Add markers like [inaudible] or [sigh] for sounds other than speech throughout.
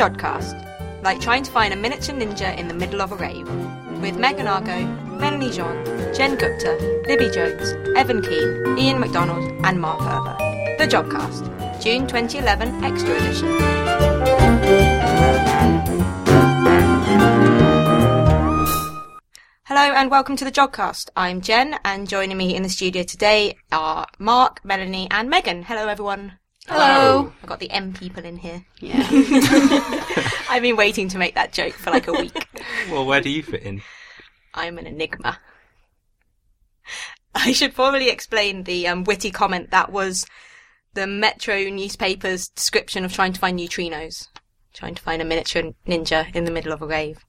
Jodcast, like trying to find a miniature ninja in the middle of a rave, with Megan Argo, Melanie Jean, Jen Gupta, Libby Jones, Evan Keane, Iain McDonald, and Mark Herber. The Jodcast, June 2011 Extra Edition. Hello and welcome to the Jodcast. I'm Jen, and joining me in the studio today are Mark, Melanie, and Megan. Hello, everyone. Hello. I've got the M people in here. Yeah. [laughs] I've been waiting to make that joke for like a week. Well, where do you fit in? I'm an enigma. I should probably explain the um, witty comment that was the Metro newspaper's description of trying to find neutrinos, trying to find a miniature ninja in the middle of a rave.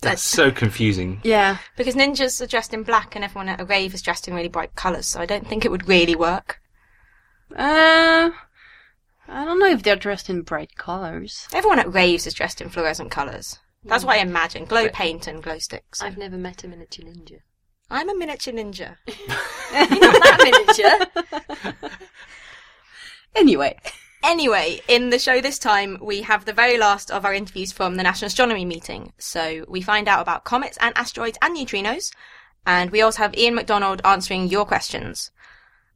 That's so confusing. yeah. Because ninjas are dressed in black and everyone at a rave is dressed in really bright colours, so I don't think it would really work. Uh, I don't know if they're dressed in bright colors. Everyone at raves is dressed in fluorescent colours. That's what I imagine. Glow paint and glow sticks. I've never met a miniature ninja. I'm a miniature ninja. [laughs] You're not that miniature. [laughs] Anyway. Anyway, in the show this time, we have the very last of our interviews from the National Astronomy meeting. So we find out about comets and asteroids and neutrinos, and we also have Iain McDonald answering your questions.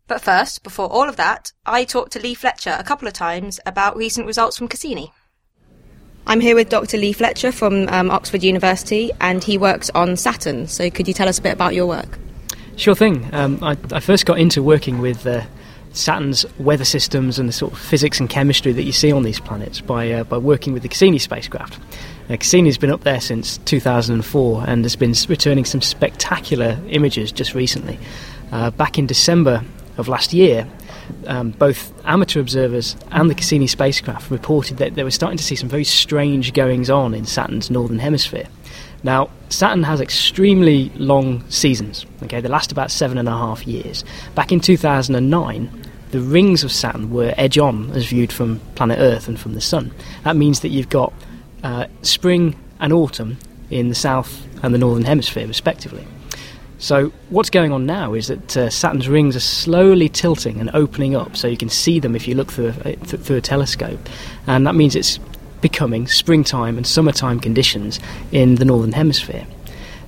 But first, before all of that, I talked to Leigh Fletcher a couple of times about recent results from Cassini. I'm here with Dr. Leigh Fletcher from um, Oxford University, and he works on Saturn. So could you tell us a bit about your work? Sure thing. Um, I, I first got into working with uh, Saturn's weather systems and the sort of physics and chemistry that you see on these planets by uh, by working with the Cassini spacecraft. Uh, Cassini's been up there since 2004 and has been returning some spectacular images just recently. Uh, back in December of last year, um, both amateur observers and the Cassini spacecraft reported that they were starting to see some very strange goings on in Saturn's northern hemisphere. Now, Saturn has extremely long seasons. Okay, they last about seven and a half years. Back in 2009, the rings of Saturn were edge on as viewed from planet Earth and from the Sun. That means that you've got uh, spring and autumn in the south and the northern hemisphere, respectively. So, what's going on now is that uh, Saturn's rings are slowly tilting and opening up, so you can see them if you look through a, th- through a telescope, and that means it's becoming springtime and summertime conditions in the northern hemisphere.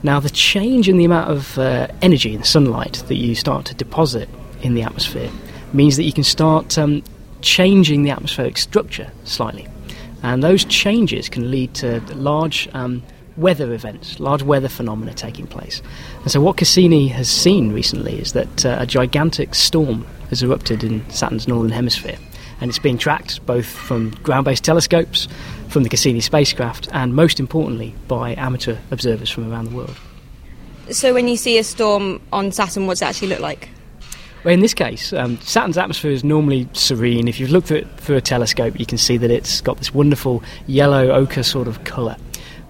Now, the change in the amount of uh, energy and sunlight that you start to deposit in the atmosphere means that you can start um, changing the atmospheric structure slightly, and those changes can lead to large um, weather events, large weather phenomena taking place. And so, what Cassini has seen recently is that uh, a gigantic storm has erupted in Saturn's northern hemisphere, and it's being tracked both from ground based telescopes, from the Cassini spacecraft, and most importantly, by amateur observers from around the world. So when you see a storm on Saturn, what's it actually look like? Well, in this case, um, Saturn's atmosphere is normally serene. If you've looked through it through a telescope, you can see that it's got this wonderful yellow ochre sort of colour.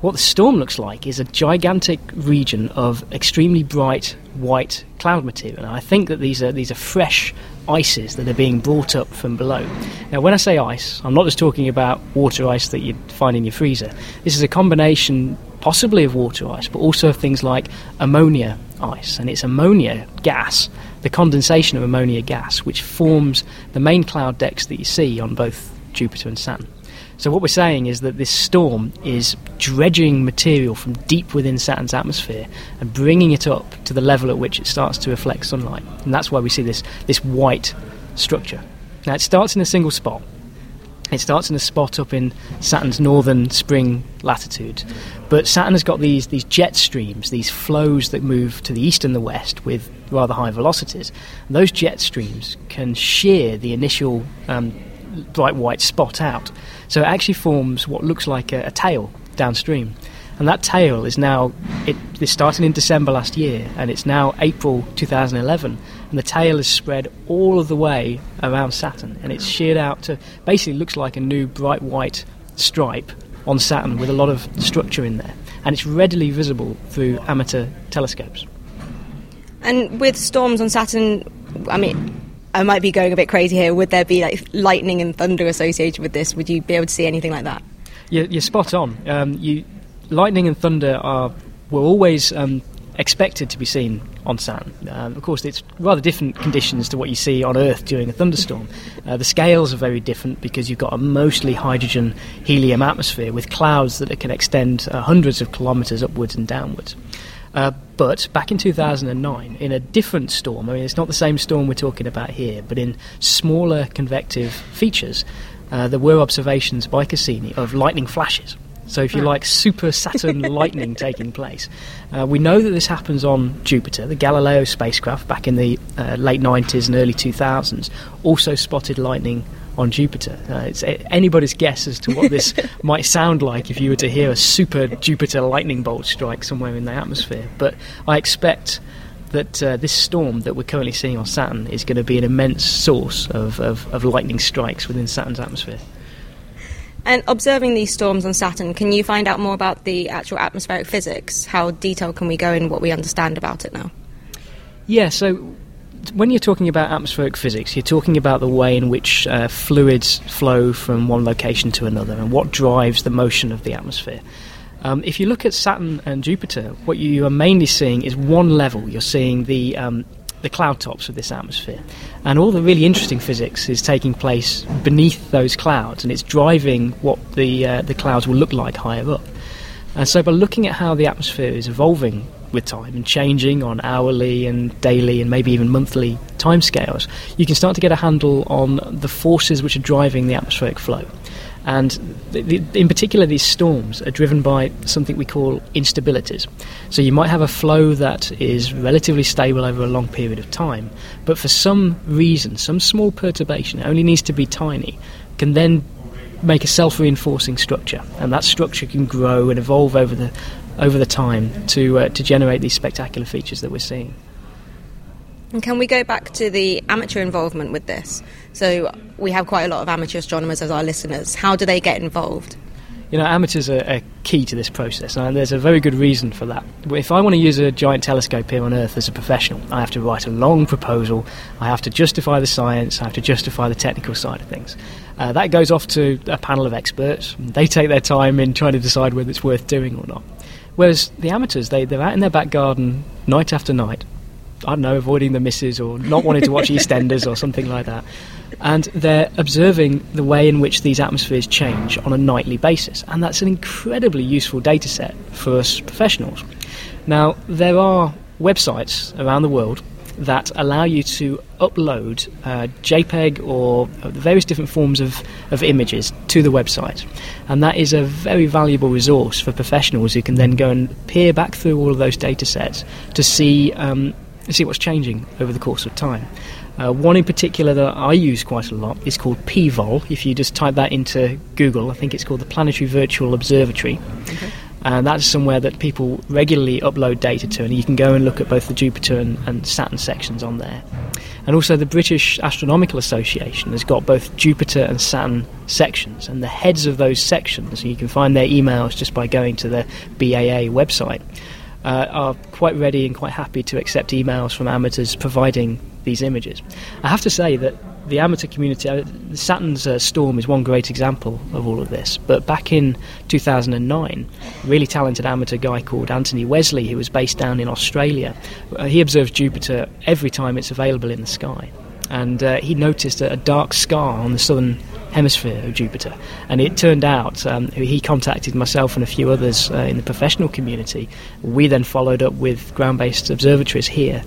What the storm looks like is a gigantic region of extremely bright white cloud material. And I think that these are these are fresh ices that are being brought up from below. Now, when I say ice, I'm not just talking about water ice that you'd find in your freezer. This is a combination, possibly of water ice, but also of things like ammonia ice, and it's ammonia gas, the condensation of ammonia gas, which forms the main cloud decks that you see on both Jupiter and Saturn. So what we're saying is that this storm is dredging material from deep within Saturn's atmosphere and bringing it up to the level at which it starts to reflect sunlight, and that's why we see this this white structure. Now it starts in a single spot. It starts in a spot up in Saturn's northern spring latitude, but Saturn has got these these jet streams, these flows that move to the east and the west with rather high velocities. And those jet streams can shear the initial um, bright white spot out. So it actually forms what looks like a, a tail downstream. And that tail is now, it, this started in December last year, and it's now April 2011. And the tail is spread all of the way around Saturn, and it's sheared out to basically looks like a new bright white stripe on Saturn with a lot of structure in there. And it's readily visible through amateur telescopes. And with storms on Saturn, I mean, I might be going a bit crazy here. Would there be like lightning and thunder associated with this? Would you be able to see anything like that? You're, you're spot on. Um, you, lightning and thunder are were always um, expected to be seen on Saturn. Um, of course, it's rather different conditions to what you see on Earth during a thunderstorm. Uh, the scales are very different because you've got a mostly hydrogen helium atmosphere with clouds that can extend uh, hundreds of kilometres upwards and downwards. Uh, but back in 2009, in a different storm, I mean, it's not the same storm we're talking about here, but in smaller convective features, uh, there were observations by Cassini of lightning flashes. So, if you like, super Saturn [laughs] lightning taking place. Uh, we know that this happens on Jupiter. The Galileo spacecraft back in the uh, late 90s and early 2000s also spotted lightning on Jupiter. Uh, it's anybody's guess as to what this [laughs] might sound like if you were to hear a super Jupiter lightning bolt strike somewhere in the atmosphere. But I expect that uh, this storm that we're currently seeing on Saturn is going to be an immense source of, of, of lightning strikes within Saturn's atmosphere. And observing these storms on Saturn, can you find out more about the actual atmospheric physics? How detailed can we go in what we understand about it now? Yeah, so when you're talking about atmospheric physics, you're talking about the way in which uh, fluids flow from one location to another and what drives the motion of the atmosphere. Um, if you look at Saturn and Jupiter, what you are mainly seeing is one level. You're seeing the um, the cloud tops of this atmosphere. And all the really interesting physics is taking place beneath those clouds, and it's driving what the, uh, the clouds will look like higher up. And so, by looking at how the atmosphere is evolving with time and changing on hourly and daily and maybe even monthly timescales, you can start to get a handle on the forces which are driving the atmospheric flow. And the, in particular, these storms are driven by something we call instabilities. So you might have a flow that is relatively stable over a long period of time, but for some reason, some small perturbation, it only needs to be tiny, can then make a self-reinforcing structure, and that structure can grow and evolve over the over the time to uh, to generate these spectacular features that we're seeing. And can we go back to the amateur involvement with this? So we have quite a lot of amateur astronomers as our listeners. How do they get involved? You know, amateurs are, are key to this process, and there's a very good reason for that. If I want to use a giant telescope here on Earth as a professional, I have to write a long proposal, I have to justify the science, I have to justify the technical side of things. Uh, that goes off to a panel of experts. They take their time in trying to decide whether it's worth doing or not. Whereas the amateurs, they, they're out in their back garden night after night, I don't know, avoiding the misses or not wanting to watch [laughs] EastEnders or something like that. And they're observing the way in which these atmospheres change on a nightly basis. And that's an incredibly useful data set for us professionals. Now, there are websites around the world that allow you to upload uh, JPEG or various different forms of, of images to the website. And that is a very valuable resource for professionals who can then go and peer back through all of those data sets to see um, see what's changing over the course of time. Uh, one in particular that I use quite a lot is called PVOL. If you just type that into Google, I think it's called the Planetary Virtual Observatory. Okay. And that's somewhere that people regularly upload data to, and you can go and look at both the Jupiter and, and Saturn sections on there. And also, the British Astronomical Association has got both Jupiter and Saturn sections, and the heads of those sections, and you can find their emails just by going to the BAA website uh, are quite ready and quite happy to accept emails from amateurs providing these images. I have to say that the amateur community, uh, Saturn's uh, storm is one great example of all of this. But back in 2009, a really talented amateur guy called Anthony Wesley, who was based down in Australia, uh, he observes Jupiter every time it's available in the sky. And uh, he noticed a, a dark scar on the southern hemisphere of Jupiter. And it turned out um, he contacted myself and a few others uh, in the professional community. We then followed up with ground based observatories here.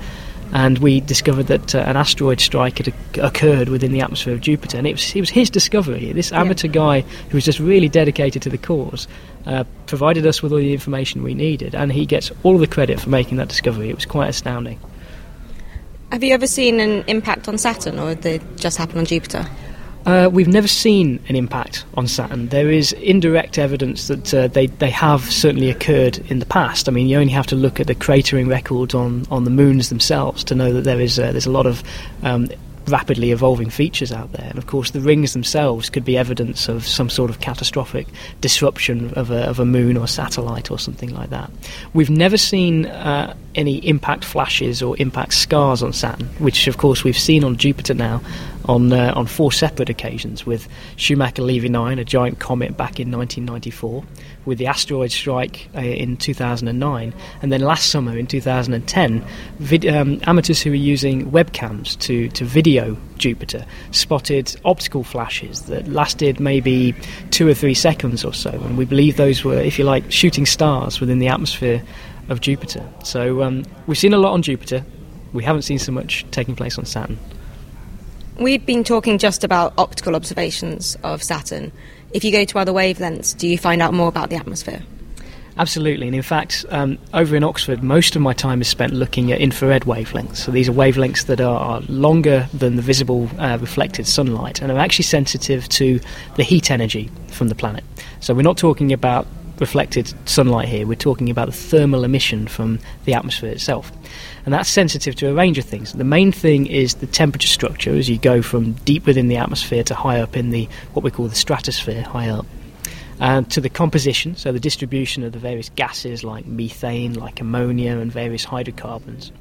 And we discovered that uh, an asteroid strike had occurred within the atmosphere of Jupiter. And it was, it was his discovery. This amateur yeah. guy who was just really dedicated to the cause uh, provided us with all the information we needed. And he gets all the credit for making that discovery. It was quite astounding. Have you ever seen an impact on Saturn, or did it just happen on Jupiter? Uh, we've never seen an impact on Saturn. There is indirect evidence that uh, they, they have certainly occurred in the past. I mean, you only have to look at the cratering records on, on the moons themselves to know that there is uh, there's a lot of um, rapidly evolving features out there. And of course, the rings themselves could be evidence of some sort of catastrophic disruption of a, of a moon or satellite or something like that. We've never seen uh, any impact flashes or impact scars on Saturn, which of course we've seen on Jupiter now on uh, on four separate occasions, with Shoemaker-Levy 9, a giant comet back in 1994, with the asteroid strike uh, in 2009, and then last summer in 2010, vid- um, amateurs who were using webcams to, to video Jupiter spotted optical flashes that lasted maybe two or three seconds or so, and we believe those were, if you like, shooting stars within the atmosphere of Jupiter. So um, we've seen a lot on Jupiter. We haven't seen so much taking place on Saturn. We've been talking just about optical observations of Saturn. If you go to other wavelengths, do you find out more about the atmosphere? Absolutely, and in fact, um, over in Oxford, most of my time is spent looking at infrared wavelengths. So these are wavelengths that are, longer than the visible uh, reflected sunlight and are actually sensitive to the heat energy from the planet. So we're not talking about reflected sunlight here, we're talking about the thermal emission from the atmosphere itself. And that's sensitive to a range of things. The main thing is the temperature structure as you go from deep within the atmosphere to high up in the what we call the stratosphere, high up. And to the composition, so the distribution of the various gases like methane, like ammonia, and various hydrocarbons,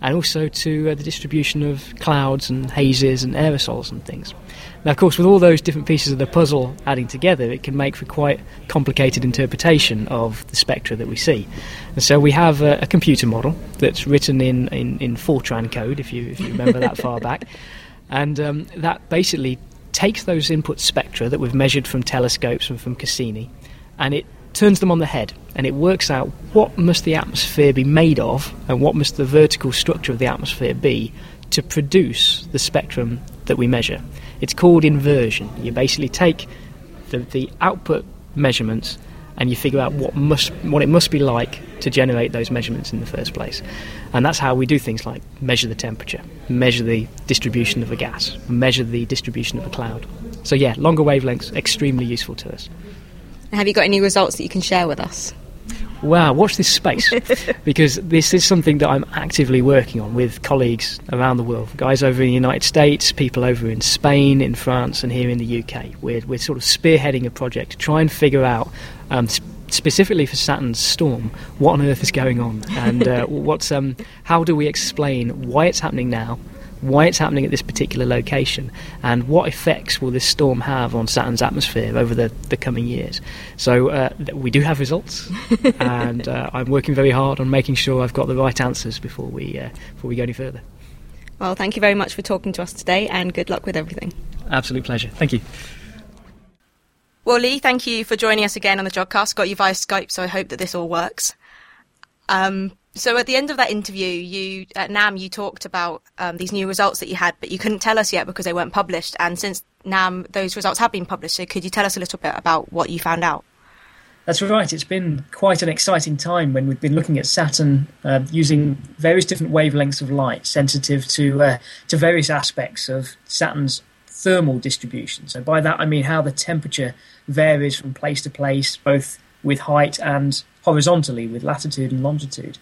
and also to uh, the distribution of clouds and hazes and aerosols and things. Now, of course, with all those different pieces of the puzzle adding together, it can make for quite complicated interpretation of the spectra that we see. And so we have a, a computer model that's written in, in, in Fortran code, if you, if you remember that far [laughs] back, and um, that basically takes those input spectra that we've measured from telescopes and from Cassini, and it turns them on the head and it works out what must the atmosphere be made of and what must the vertical structure of the atmosphere be to produce the spectrum that we measure. It's called inversion. You basically take the, the output measurements and you figure out what must what it must be like to generate those measurements in the first place. And that's how we do things like measure the temperature, measure the distribution of a gas, measure the distribution of a cloud. So yeah, longer wavelengths extremely useful to us. Have you got any results that you can share with us? Wow, watch this space [laughs] because this is something that I'm actively working on with colleagues around the world, guys over in the United States, people over in Spain, in France, and here in the UK. We're, we're sort of spearheading a project to try and figure out, um, specifically for Saturn's storm, what on earth is going on and uh, [laughs] what's um, how do we explain why it's happening now why it's happening at this particular location, and what effects will this storm have on Saturn's atmosphere over the, the coming years. So uh, we do have results, [laughs] and uh, I'm working very hard on making sure I've got the right answers before we uh, before we go any further. Well, thank you very much for talking to us today, and good luck with everything. Absolute pleasure. Thank you. Well, Leigh, thank you for joining us again on the Jodcast. Got you via Skype, so I hope that this all works. Um, so at the end of that interview, you at NAM you talked about um, these new results that you had, but you couldn't tell us yet because they weren't published. And since NAM, those results have been published. So could you tell us a little bit about what you found out? That's right. It's been quite an exciting time when we've been looking at Saturn uh, using various different wavelengths of light, sensitive to uh, to various aspects of Saturn's thermal distribution. So by that I mean how the temperature varies from place to place, both with height and horizontally with latitude and longitude.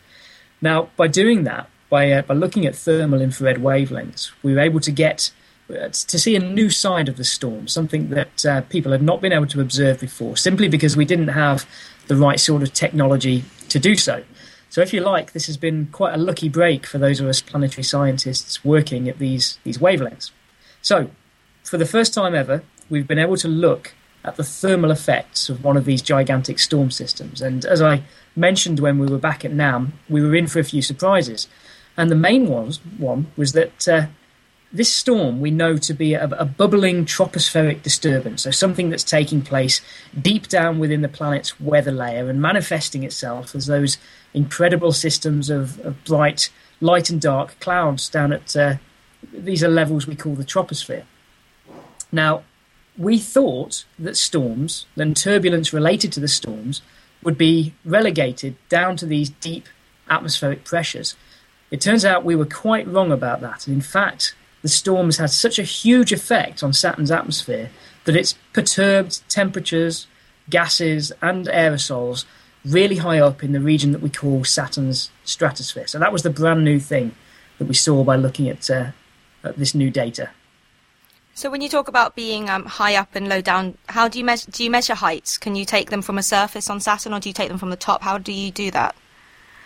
Now, by doing that, by, uh, by looking at thermal infrared wavelengths, we were able to get uh, to see a new side of the storm, something that uh, people had not been able to observe before, simply because we didn't have the right sort of technology to do so. So, if you like, this has been quite a lucky break for those of us planetary scientists working at these, these wavelengths. So, for the first time ever, we've been able to look at the thermal effects of one of these gigantic storm systems. And as I mentioned when we were back at NAM, we were in for a few surprises. And the main was, one was that uh, this storm we know to be a, a, bubbling tropospheric disturbance, so something that's taking place deep down within the planet's weather layer and manifesting itself as those incredible systems of, of bright light and dark clouds down at uh, these are levels we call the troposphere. Now, we thought that storms and turbulence related to the storms would be relegated down to these deep atmospheric pressures. It turns out we were quite wrong about that. And in fact, the storms had such a huge effect on Saturn's atmosphere that it's perturbed temperatures, gases, and aerosols really high up in the region that we call Saturn's stratosphere. So that was the brand new thing that we saw by looking at, uh, at this new data. So when you talk about being um, high up and low down, how do you measure? Do you measure heights? Can you take them from a surface on Saturn, or do you take them from the top? How do you do that?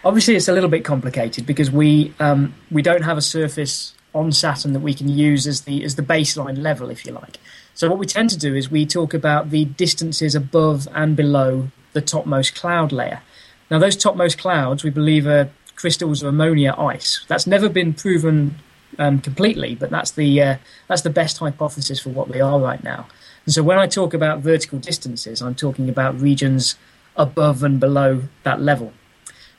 Obviously, it's a little bit complicated because we um, we don't have a surface on Saturn that we can use as the as the baseline level, if you like. So what we tend to do is we talk about the distances above and below the topmost cloud layer. Now those topmost clouds, we believe, are crystals of ammonia ice. That's never been proven um, completely, but that's the uh, that's the best hypothesis for what we are right now. And so when I talk about vertical distances, I'm talking about regions above and below that level.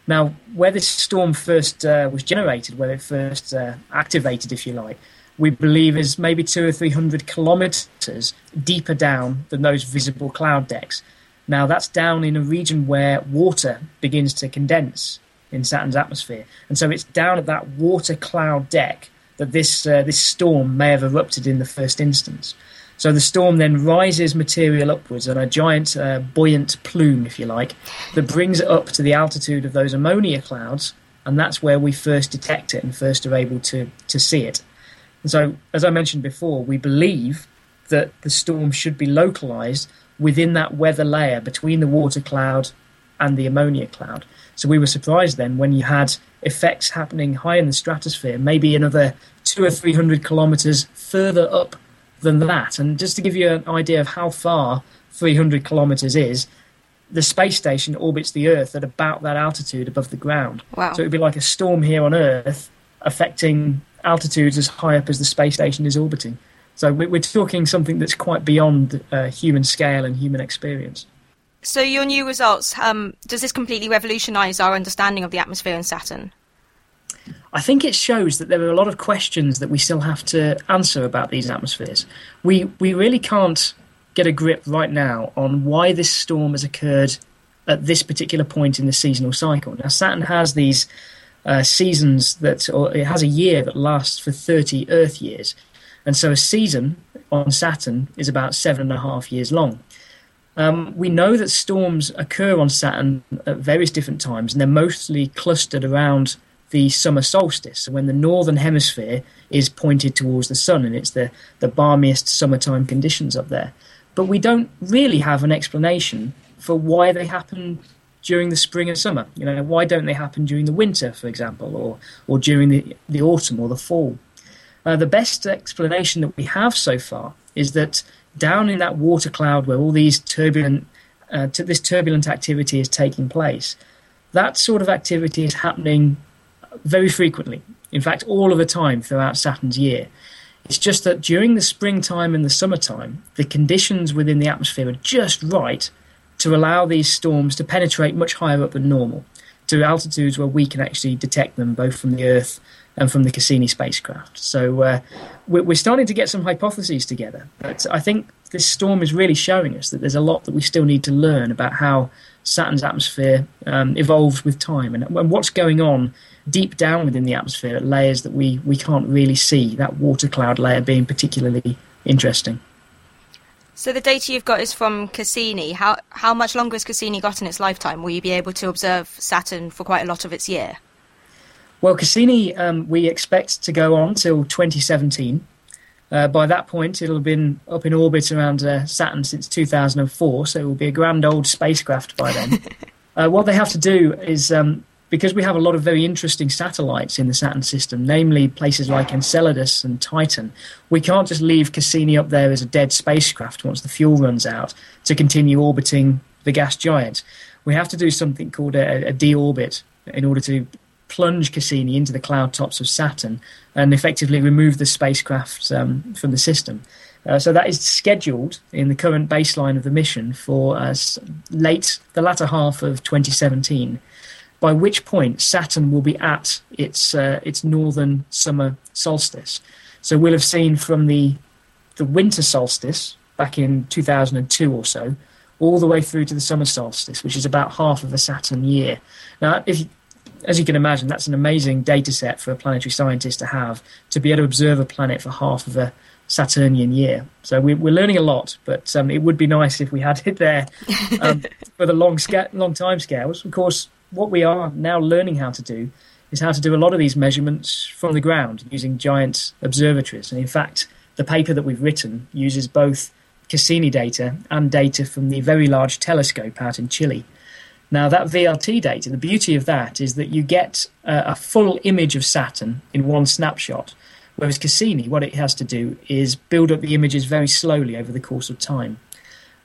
Now, where this storm first uh, was generated, where it first uh, activated, if you like, we believe is maybe two or three hundred kilometers deeper down than those visible cloud decks. Now, that's down in a region where water begins to condense in Saturn's atmosphere, and so it's down at that water cloud deck that this uh, this storm may have erupted in the first instance. So the storm then rises material upwards on a giant uh, buoyant plume, if you like, that brings it up to the altitude of those ammonia clouds, and that's where we first detect it and first are able to, to see it. And so, as I mentioned before, we believe that the storm should be localized within that weather layer between the water cloud and the ammonia cloud. So we were surprised then when you had effects happening high in the stratosphere, maybe another two or three hundred kilometers further up than that. And just to give you an idea of how far 300 kilometers is, the space station orbits the Earth at about that altitude above the ground. Wow. So it would be like a storm here on Earth affecting altitudes as high up as the space station is orbiting. So we're talking something that's quite beyond uh, human scale and human experience. So your new results, um, does this completely revolutionise our understanding of the atmosphere in Saturn? I think it shows that there are a lot of questions that we still have to answer about these atmospheres. We we really can't get a grip right now on why this storm has occurred at this particular point in the seasonal cycle. Now Saturn has these uh, seasons that, or it has a year that lasts for 30 Earth years, and so a season on Saturn is about seven and a half years long. Um, we know that storms occur on Saturn at various different times, and they're mostly clustered around the summer solstice, so when the northern hemisphere is pointed towards the sun and it's the, the balmiest summertime conditions up there. But we don't really have an explanation for why they happen during the spring and summer. You know, why don't they happen during the winter, for example, or, or during the, the autumn or the fall? Uh, the best explanation that we have so far is that down in that water cloud where all these turbulent, uh, t- this turbulent activity is taking place, that sort of activity is happening very frequently. In fact, all of the time throughout Saturn's year. It's just that during the springtime and the summertime, the conditions within the atmosphere are just right to allow these storms to penetrate much higher up than normal, to altitudes where we can actually detect them both from the Earth and from the Cassini spacecraft. So uh, we're starting to get some hypotheses together. But I think this storm is really showing us that there's a lot that we still need to learn about how Saturn's atmosphere um, evolves with time and, and what's going on deep down within the atmosphere at layers that we, we can't really see, that water cloud layer being particularly interesting. So the data you've got is from Cassini. How how much longer has Cassini got in its lifetime? Will you be able to observe Saturn for quite a lot of its year? Well, Cassini, um, we expect to go on till 2017. Uh, by that point, it'll have been up in orbit around uh, Saturn since 2004, so it will be a grand old spacecraft by then. [laughs] uh, what they have to do is um, because we have a lot of very interesting satellites in the Saturn system, namely places like Enceladus and Titan, we can't just leave Cassini up there as a dead spacecraft once the fuel runs out to continue orbiting the gas giant. We have to do something called a, a deorbit in order to plunge Cassini into the cloud tops of Saturn and effectively remove the spacecraft um, from the system. Uh, so that is scheduled in the current baseline of the mission for uh, late the latter half of 2017 by which point Saturn will be at its uh, its northern summer solstice. So we'll have seen from the the winter solstice back in 2002 or so, all the way through to the summer solstice, which is about half of a Saturn year. Now, if as you can imagine, that's an amazing data set for a planetary scientist to have to be able to observe a planet for half of a Saturnian year. So we, are learning a lot, but um, it would be nice if we had it there um, [laughs] for the long, sca- long time scales. Of course, what we are now learning how to do is how to do a lot of these measurements from the ground using giant observatories. And in fact, the paper that we've written uses both Cassini data and data from the Very Large Telescope out in Chile. Now, that VLT data, the beauty of that is that you get a, a full image of Saturn in one snapshot, Whereas Cassini, what it has to do is build up the images very slowly over the course of time.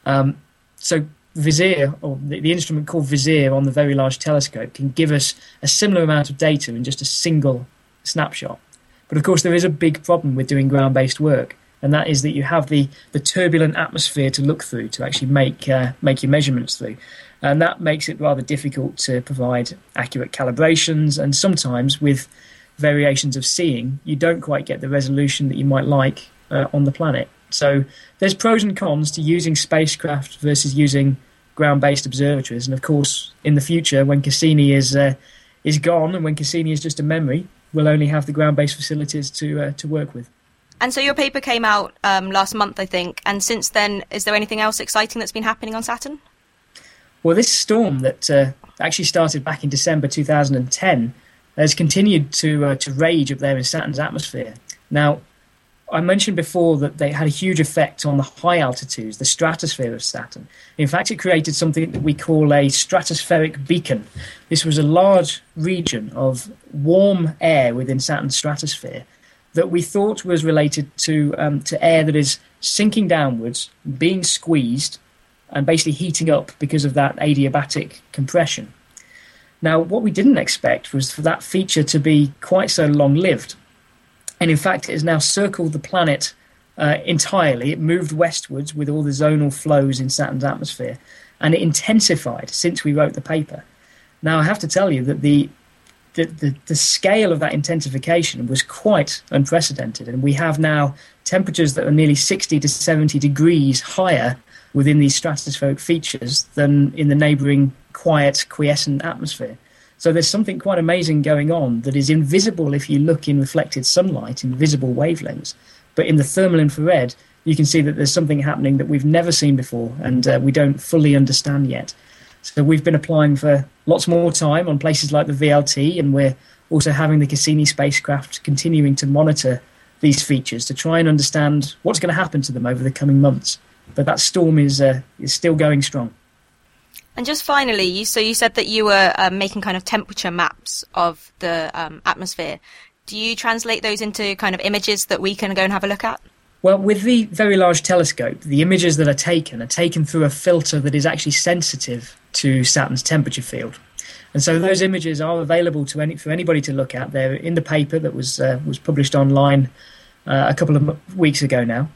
Um, so VISIR, or the, the, instrument called VISIR on the Very Large Telescope, can give us a similar amount of data in just a single snapshot. But of course, there is a big problem with doing ground based work, and that is that you have the, the turbulent atmosphere to look through to actually make, uh, make your measurements through. And that makes it rather difficult to provide accurate calibrations, and sometimes with variations of seeing, you don't quite get the resolution that you might like uh, on the planet. So there's pros and cons to using spacecraft versus using ground-based observatories. And of course, in the future, when Cassini is uh, is gone and when Cassini is just a memory, we'll only have the ground-based facilities to uh, to work with. And so your paper came out um, last month, I think. And since then, is there anything else exciting that's been happening on Saturn? Well, this storm that uh, actually started back in December 2010 has continued to uh, to rage up there in Saturn's atmosphere. Now, I mentioned before that they had a huge effect on the high altitudes, the stratosphere of Saturn. In fact, it created something that we call a stratospheric beacon. This was a large region of warm air within Saturn's stratosphere that we thought was related to, um, to air that is sinking downwards, being squeezed, and basically heating up because of that adiabatic compression. Now, what we didn't expect was for that feature to be quite so long lived and in fact, it has now circled the planet uh, entirely. It moved westwards with all the zonal flows in Saturn's atmosphere, and it intensified since we wrote the paper. Now, I have to tell you that the the, the, the scale of that intensification was quite unprecedented, and we have now temperatures that are nearly 60 to 70 degrees higher within these stratospheric features than in the neighboring quiet quiescent atmosphere. So there's something quite amazing going on that is invisible if you look in reflected sunlight in visible wavelengths. But in the thermal infrared, you can see that there's something happening that we've never seen before and uh, we don't fully understand yet. So we've been applying for lots more time on places like the VLT, and we're also having the Cassini spacecraft continuing to monitor these features to try and understand what's going to happen to them over the coming months. But that storm is uh, is still going strong. And just finally, you, so you said that you were um, making kind of temperature maps of the um, atmosphere. Do you translate those into kind of images that we can go and have a look at? Well, with the Very Large Telescope, the images that are taken are taken through a filter that is actually sensitive to Saturn's temperature field. And so those images are available to any, for anybody to look at. They're in the paper that was, uh, was published online uh, a couple of weeks ago now.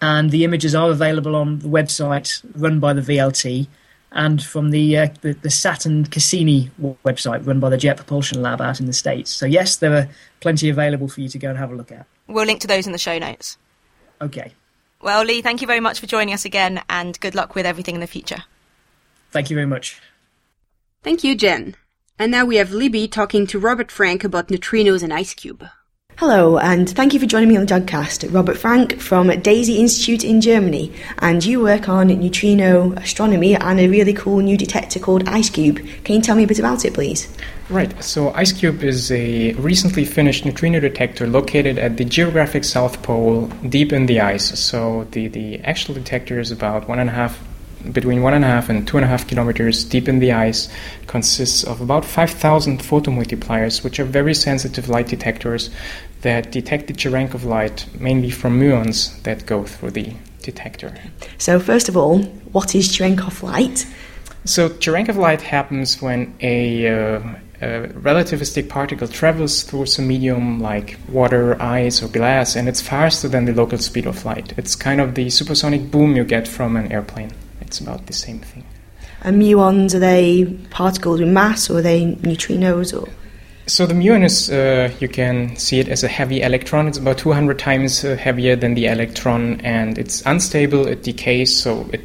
And the images are available on the website run by the VLT and from the, uh, the, the Saturn Cassini website run by the Jet Propulsion Lab out in the States. So, yes, there are plenty available for you to go and have a look at. We'll link to those in the show notes. Okay. Well, Leigh, thank you very much for joining us again, and good luck with everything in the future. Thank you very much. Thank you, Jen. And now we have Libby talking to Robert Franke about neutrinos and IceCube. Hello, and thank you for joining me on the Jodcast. Robert Franke from DESY Institute in Germany, and you work on neutrino astronomy and a really cool new detector called IceCube. Can you tell me a bit about it, please? Right, so IceCube is a recently finished neutrino detector located at the geographic South Pole, deep in the ice. So the, the actual detector is about one and a half between one and a half and two and a half kilometers deep in the ice consists of about 5,000 photomultipliers, which are very sensitive light detectors that detect the Cherenkov light mainly from muons that go through the detector. So, first of all, what is Cherenkov light? So, Cherenkov light happens when a, uh, a relativistic particle travels through some medium like water, ice, or glass, and it's faster than the local speed of light. It's kind of the supersonic boom you get from an airplane. It's about the same thing. And muons, are they particles with mass or are they neutrinos? Or? So the muon is, uh, you can see it as a heavy electron. It's about 200 times uh, heavier than the electron, and it's unstable. It decays, so it,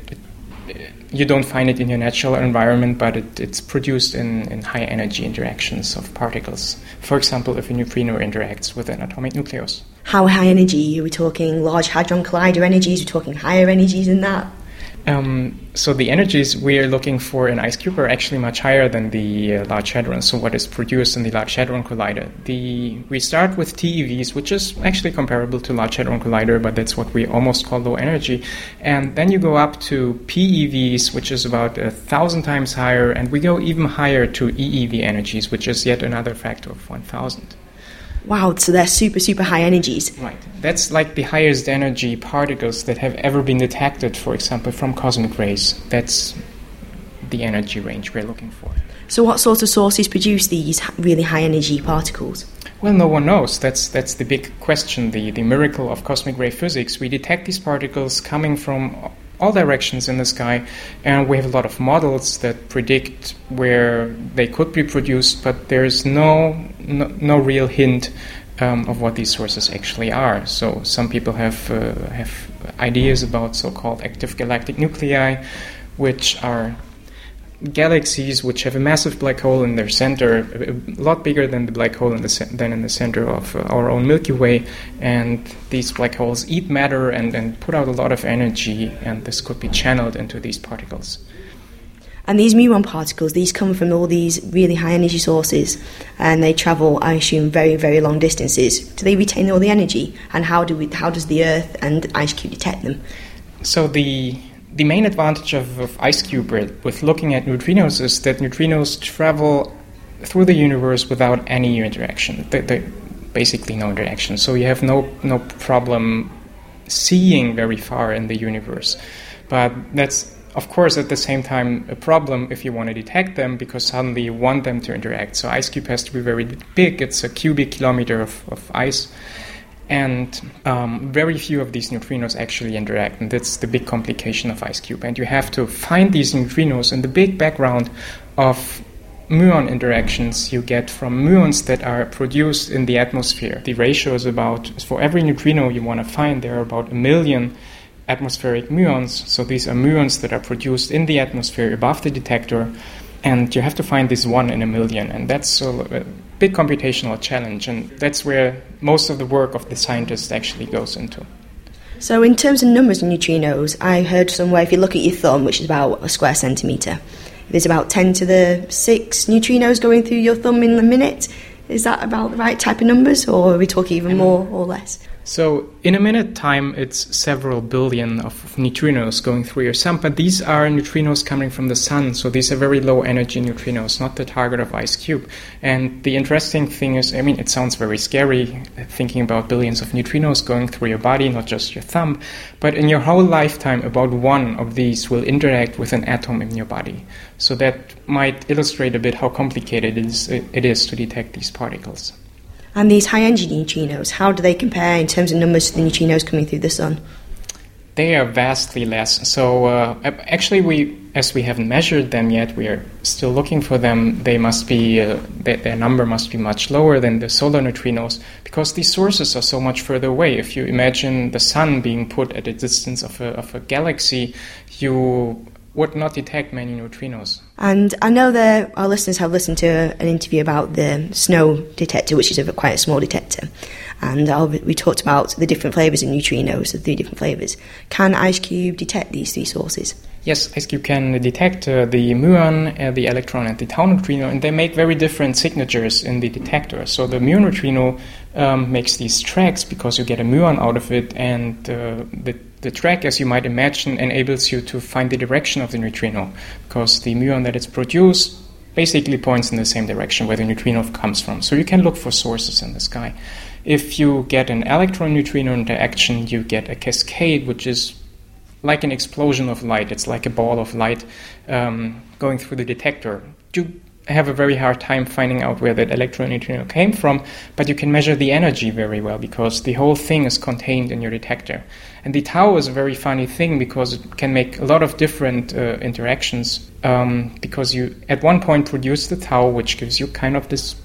it, you don't find it in your natural environment, but it, it's produced in, in high energy interactions of particles. For example, if a neutrino interacts with an atomic nucleus. How high energy? Are we talking Large Hadron Collider energies? Are we talking higher energies than that? Um, so the energies we are looking for in IceCube are actually much higher than the uh, Large Hadron. So what is produced in the Large Hadron Collider? The we start with TeVs, which is actually comparable to Large Hadron Collider, but that's what we almost call low energy. And then you go up to PeVs, which is about a thousand times higher, and we go even higher to EeV energies, which is yet another factor of one thousand. Wow, so they're super, super high energies. Right. That's like the highest energy particles that have ever been detected, for example, from cosmic rays. That's the energy range we're looking for. So, what sort of sources produce these really high energy particles? Well, no one knows. That's that's the big question, the, the miracle of cosmic ray physics. We detect these particles coming from all directions in the sky, and we have a lot of models that predict where they could be produced, but there's no no, no real hint um, of what these sources actually are. So some people have uh, have ideas about so-called active galactic nuclei, which are galaxies which have a massive black hole in their center, a lot bigger than the black hole in the than in the center of uh, our own Milky Way, and these black holes eat matter and, and put out a lot of energy, and this could be channeled into these particles. And these muon particles, these come from all these really high energy sources, and they travel, I assume, very, very long distances. Do they retain all the energy, and how do we, how does the Earth and IceCube detect them? So the the main advantage of, of IceCube with looking at neutrinos is that neutrinos travel through the universe without any interaction. They, they, basically no interaction. So you have no no problem seeing very far in the universe. But that's of course at the same time a problem if you want to detect them because suddenly you want them to interact. So IceCube has to be very big. It's a cubic kilometer of, of ice and um, very few of these neutrinos actually interact, and that's the big complication of IceCube. And you have to find these neutrinos in the big background of muon interactions you get from muons that are produced in the atmosphere. The ratio is about, for every neutrino you want to find, there are about a million atmospheric muons. So these are muons that are produced in the atmosphere above the detector, and you have to find this one in a million, and that's a big computational challenge, and that's where most of the work of the scientists actually goes into. So, in terms of numbers of neutrinos, I heard somewhere if you look at your thumb, which is about a square centimetre, there's about 10 to the 6 neutrinos going through your thumb in a minute. Is that about the right type of numbers, or are we talking even mm-hmm. more or less? So, in a minute time, it's several billion of neutrinos going through your sun, but these are neutrinos coming from the sun, so these are very low energy neutrinos, not the target of IceCube. And the interesting thing is, I mean, it sounds very scary uh, thinking about billions of neutrinos going through your body, not just your thumb, but in your whole lifetime, about one of these will interact with an atom in your body. So, that might illustrate a bit how complicated it is, uh, it is to detect these particles. And these high energy neutrinos, how do they compare in terms of numbers to the neutrinos coming through the sun? They are vastly less. So uh, actually, we as we haven't measured them yet, we are still looking for them. They must be uh, their, their number must be much lower than the solar neutrinos because these sources are so much further away. If you imagine the sun being put at a distance of a, of a galaxy, you would not detect many neutrinos. And I know that our listeners have listened to an interview about the SNO detector, which is a, quite a small detector. And we talked about the different flavours of neutrinos, the three different flavours. Can IceCube detect these three sources? Yes, IceCube can detect uh, the muon, uh, the electron, and the tau neutrino, and they make very different signatures in the detector. So the muon neutrino um, makes these tracks because you get a muon out of it, and uh, the the track, as you might imagine, enables you to find the direction of the neutrino because the muon that it's produced basically points in the same direction where the neutrino comes from. So you can look for sources in the sky. If you get an electron neutrino interaction, you get a cascade, which is like an explosion of light. It's like a ball of light um, going through the detector. You have a very hard time finding out where that electron neutrino came from, but you can measure the energy very well because the whole thing is contained in your detector. And the tau is a very funny thing because it can make a lot of different uh, interactions um, because you at one point produce the tau, which gives you kind of this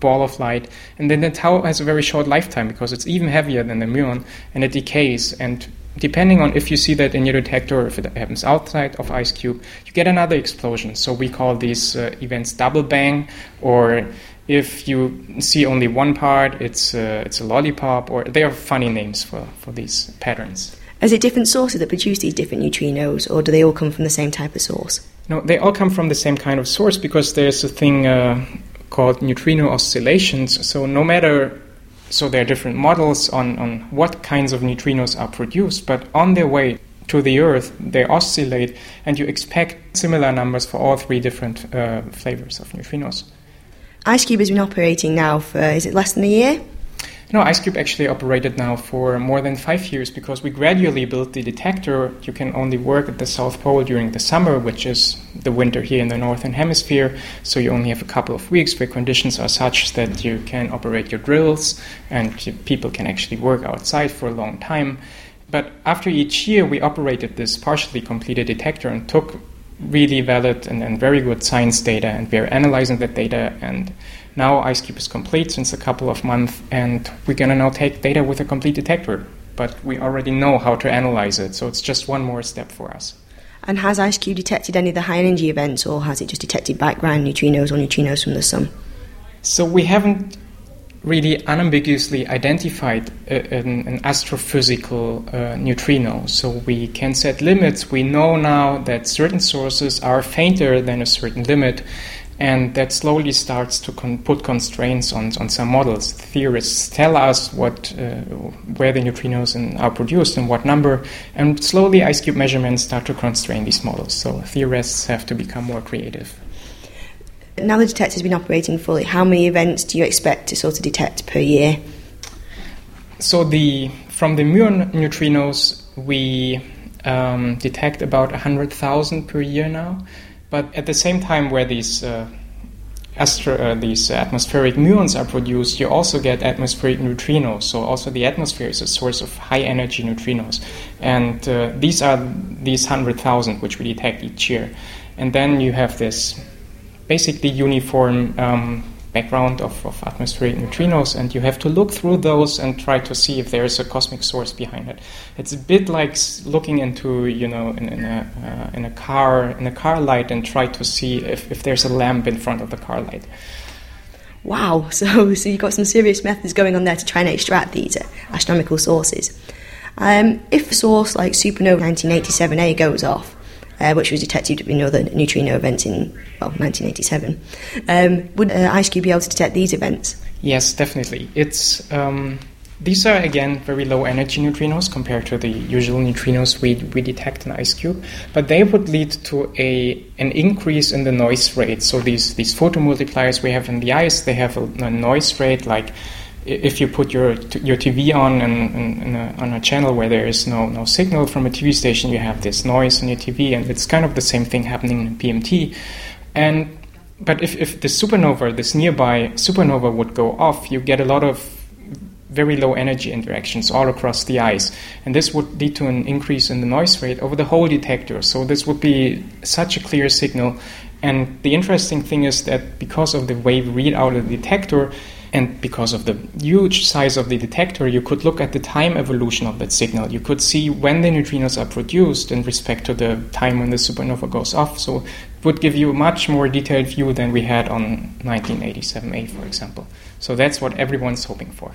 ball of light, and then the tau has a very short lifetime because it's even heavier than the muon and it decays and depending on if you see that in your detector or if it happens outside of IceCube, you get another explosion. So we call these uh, events double bang, or if you see only one part, it's uh, it's a lollipop, or they are funny names for, for these patterns. Is it different sources that produce these different neutrinos, or do they all come from the same type of source? No, they all come from the same kind of source because there's a thing uh, called neutrino oscillations. So no matter so there are different models on, on what kinds of neutrinos are produced, but on their way to the Earth, they oscillate, and you expect similar numbers for all three different uh, flavors of neutrinos. IceCube has been operating now for, is it less than a year? No, IceCube actually operated now for more than five years because we gradually built the detector. You can only work at the South Pole during the summer, which is the winter here in the Northern Hemisphere. So you only have a couple of weeks where conditions are such that you can operate your drills and people can actually work outside for a long time. But after each year, we operated this partially completed detector and took really valid and, and very good science data, and we're analyzing that data and now IceCube is complete since a couple of months, and we're going to now take data with a complete detector. But we already know how to analyze it, so it's just one more step for us. And has IceCube detected any of the high energy events, or has it just detected background neutrinos or neutrinos from the sun? So we haven't really unambiguously identified an, an, astrophysical uh, neutrino. So we can set limits. We know now that certain sources are fainter than a certain limit, and that slowly starts to con- put constraints on, on some models. Theorists tell us what uh, where the neutrinos in, are produced and what number, and slowly IceCube measurements start to constrain these models. So theorists have to become more creative. Now the detector's been operating fully, how many events do you expect to sort of detect per year? So the from the muon neutrinos we um, detect about 100,000 per year now. But at the same time, where these uh, astro- uh, these atmospheric muons are produced, you also get atmospheric neutrinos. So also the atmosphere is a source of high energy neutrinos, and uh, these are these hundred thousand which we detect each year. And then you have this basically uniform um, background of, of atmospheric neutrinos, and you have to look through those and try to see if there is a cosmic source behind it. It's a bit like looking into, you know, in, in a uh, in a car in a car light and try to see if, if there's a lamp in front of the car light. Wow! [laughs] So so you've got some serious methods going on there to try and extract these uh, astronomical sources. Um, if a source like supernova 1987A goes off, uh, which was detected in other neutrino events in well 1987. Um, would uh, IceCube be able to detect these events? Yes, definitely. It's um, these are again very low energy neutrinos compared to the usual neutrinos we, we detect in IceCube, but they would lead to a an increase in the noise rate. So these these photomultipliers we have in the ice, they have a, a noise rate like if you put your your TV on and, and, a, on a channel where there is no no signal from a TV station, you have this noise on your TV, and it's kind of the same thing happening in PMT. And but if, if the supernova, this nearby supernova, would go off, you get a lot of very low energy interactions all across the ice, and this would lead to an increase in the noise rate over the whole detector. So this would be such a clear signal. And the interesting thing is that because of the way we read out a detector, and because of the huge size of the detector, you could look at the time evolution of that signal. You could see when the neutrinos are produced in respect to the time when the supernova goes off. So it would give you a much more detailed view than we had on 1987A, for example. So that's what everyone's hoping for.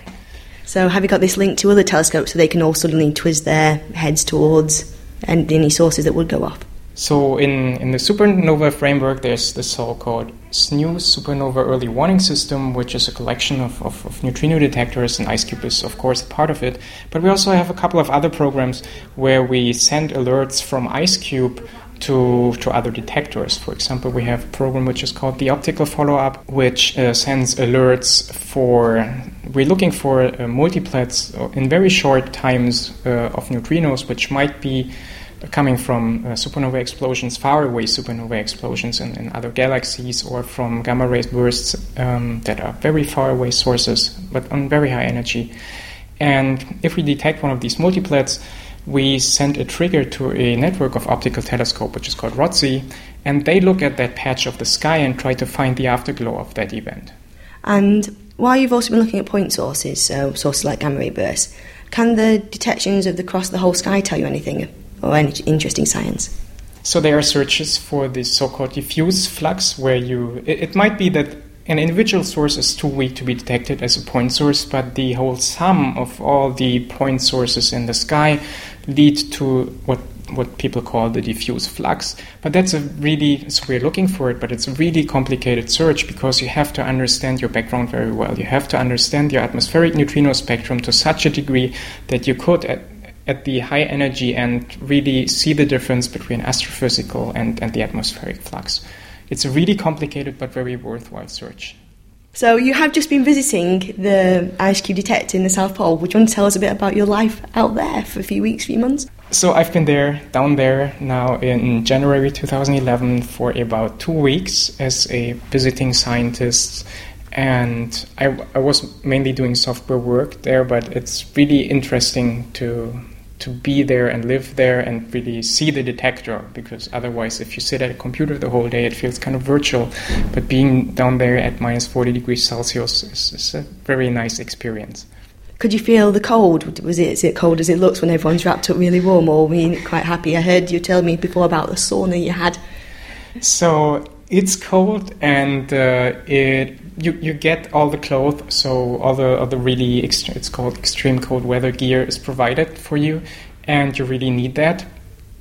So have you got this link to other telescopes so they can all suddenly twist their heads towards any sources that would go off? So in, in the supernova framework, there's the so-called SNEWS Supernova Early Warning System, which is a collection of, of, of, neutrino detectors, and IceCube is, of course, part of it. But we also have a couple of other programs where we send alerts from IceCube to, to other detectors. For example, we have a program which is called the Optical Follow Up, which uh, sends alerts for. We're looking for uh, multiplets in very short times uh, of neutrinos, which might be coming from uh, supernova explosions, far away supernova explosions in, in, other galaxies, or from gamma ray bursts um, that are very far away sources, but on very high energy. And if we detect one of these multiplets, we send a trigger to a network of optical telescope, which is called ROTSE, and they look at that patch of the sky and try to find the afterglow of that event. And while you've also been looking at point sources, so sources like gamma ray bursts, can the detections of the cross the whole sky tell you anything or interesting science? So there are searches for this so-called diffuse flux, where you it, it, might be that an individual source is too weak to be detected as a point source, but the whole sum of all the point sources in the sky lead to what what people call the diffuse flux. But that's a really so we're looking for it, but it's a really complicated search because you have to understand your background very well. You have to understand your atmospheric neutrino spectrum to such a degree that you could at at the high energy and really see the difference between astrophysical and, and the atmospheric flux. It's a really complicated but very worthwhile search. So you have just been visiting the IceCube detector in the South Pole. Would you want to tell us a bit about your life out there for a few weeks, few months? So I've been there, down there now in January 2011 for about two weeks as a visiting scientist. And I, I was mainly doing software work there, but it's really interesting to to be there and live there and really see the detector because otherwise if you sit at a computer the whole day it feels kind of virtual but being down there at minus 40 degrees celsius is, is a very nice experience could you feel the cold? Was it, is it cold as it looks when everyone's wrapped up really warm, or were you quite happy? I heard you tell me before about the sauna you had. So it's cold, and uh, it you, you get all the clothes, so all the all the really ext- it's called extreme cold weather gear is provided for you, and you really need that.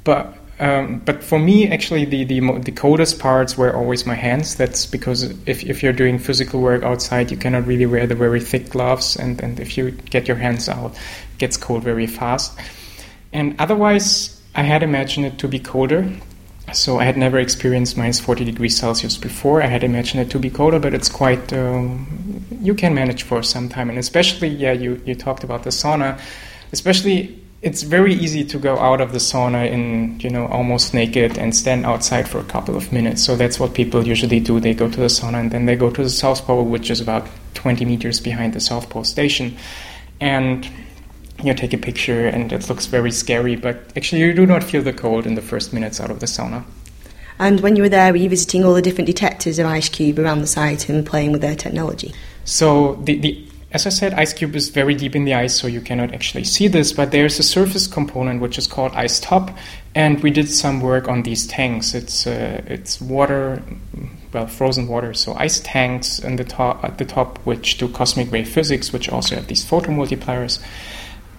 But um, but for me, actually, the, the the coldest parts were always my hands. That's because if if you're doing physical work outside, you cannot really wear the very thick gloves, and and if you get your hands out, it gets cold very fast. And otherwise, I had imagined it to be colder so I had never experienced minus 40 degrees Celsius before. I had imagined it to be colder, but it's quite, um, you can manage for some time. And especially, yeah, you, you talked about the sauna. Especially, it's very easy to go out of the sauna in, you know, almost naked and stand outside for a couple of minutes. So that's what people usually do. They go to the sauna and then they go to the South Pole, which is about 20 meters behind the South Pole station. And you take a picture and it looks very scary, but actually you do not feel the cold in the first minutes out of the sauna. And when you were there, were you visiting all the different detectors of IceCube around the site and playing with their technology? So the, the as I said, IceCube is very deep in the ice, so you cannot actually see this, but there's a surface component which is called IceTop, and we did some work on these tanks. It's uh, it's water, well, frozen water, so ice tanks in the top, at the top, which do cosmic ray physics, which also have these photomultipliers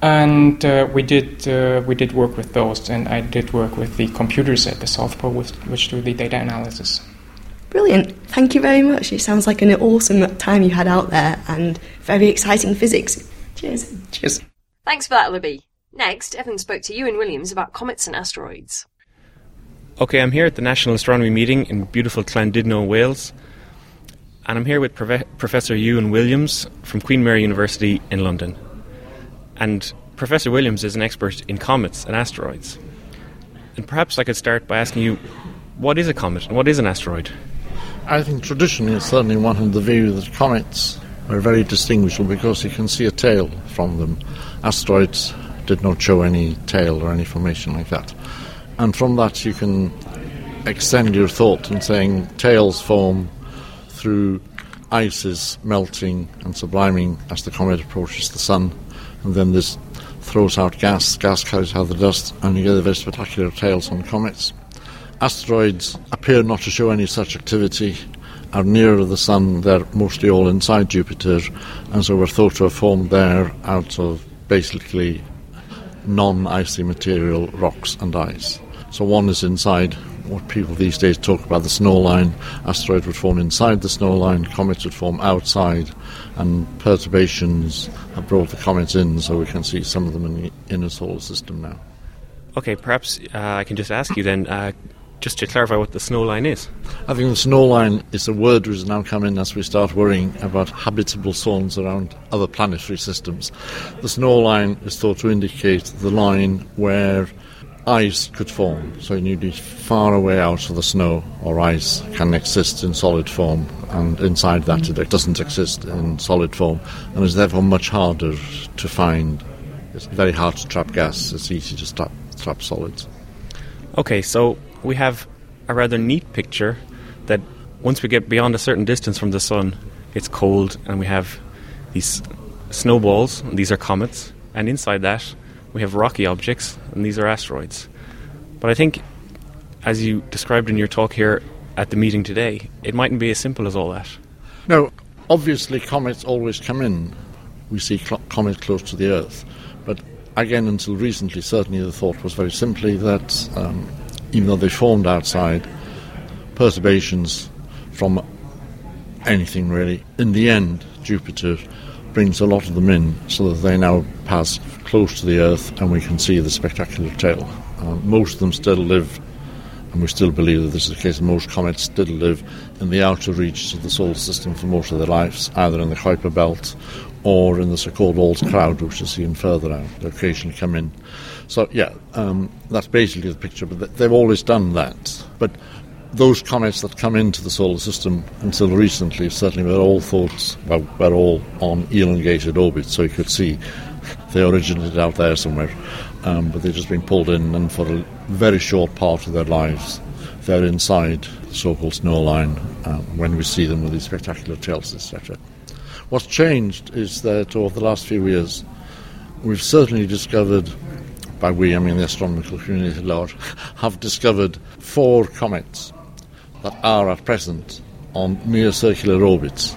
and uh, we did uh, we did work with those, and I did work with the computers at the South Pole, with, which do the data analysis. Brilliant! Thank you very much. It sounds like an awesome time you had out there, and very exciting physics. Cheers. Cheers. Thanks for that, Libby. Next, Evan spoke to Iwan Williams about comets and asteroids. Okay, I'm here at the National Astronomy Meeting in beautiful Llandudno, Wales, and I'm here with Prof- Professor Iwan Williams from Queen Mary University in London. And Professor Williams is an expert in comets and asteroids. And perhaps I could start by asking you what is a comet and what is an asteroid? I think traditionally it's certainly one of the view that comets are very distinguishable because you can see a tail from them. Asteroids did not show any tail or any formation like that. And from that you can extend your thought in saying tails form through ices melting and subliming as the comet approaches the sun and then this throws out gas, gas carries out the dust, and you get the very spectacular tails on comets. Asteroids appear not to show any such activity, are nearer the Sun, they're mostly all inside Jupiter, and so were thought to have formed there out of basically non icy material, rocks and ice. So one is inside what people these days talk about the snow line. Asteroids would form inside the snow line, comets would form outside, and perturbations have brought the comets in, so we can see some of them in the inner solar system now. Okay, perhaps uh, I can just ask you then, uh, just to clarify what the snow line is. I think the snow line is a word which has now come in as we start worrying about habitable zones around other planetary systems. The snow line is thought to indicate the line where ice could form. So you need to be far away out of the snow, or ice can exist in solid form, and inside that it doesn't exist in solid form, and is therefore much harder to find. It's very hard to trap gas. It's easy to trap, trap solids. Okay, so we have a rather neat picture that once we get beyond a certain distance from the sun, it's cold, and we have these snowballs. These are comets, and inside that we have rocky objects, and these are asteroids. But I think, as you described in your talk here at the meeting today, it mightn't be as simple as all that. No, obviously, comets always come in. We see cl- comets close to the Earth. But again, until recently, certainly the thought was very simply that um, even though they formed outside, perturbations from anything really, in the end, Jupiter brings a lot of them in so that they now pass close to the Earth and we can see the spectacular tail. Uh, most of them still live And we still believe that this is the case. Most comets still live in the outer reaches of the solar system for most of their lives, either in the Kuiper belt or in the so-called Oort cloud, which is seen further out. They occasionally come in. So, yeah, um, that's basically the picture. But they've always done that. But those comets that come into the solar system until recently certainly were all thought well, were all on elongated orbits, so you could see they originated out there somewhere, um, but they've just been pulled in, and for a very short part of their lives, they're inside the so-called snow line um, when we see them with these spectacular tails, etc. What's changed is that over the last few years, we've certainly discovered, by we I mean the astronomical community at large, [laughs] have discovered four comets that are at present on near circular orbits.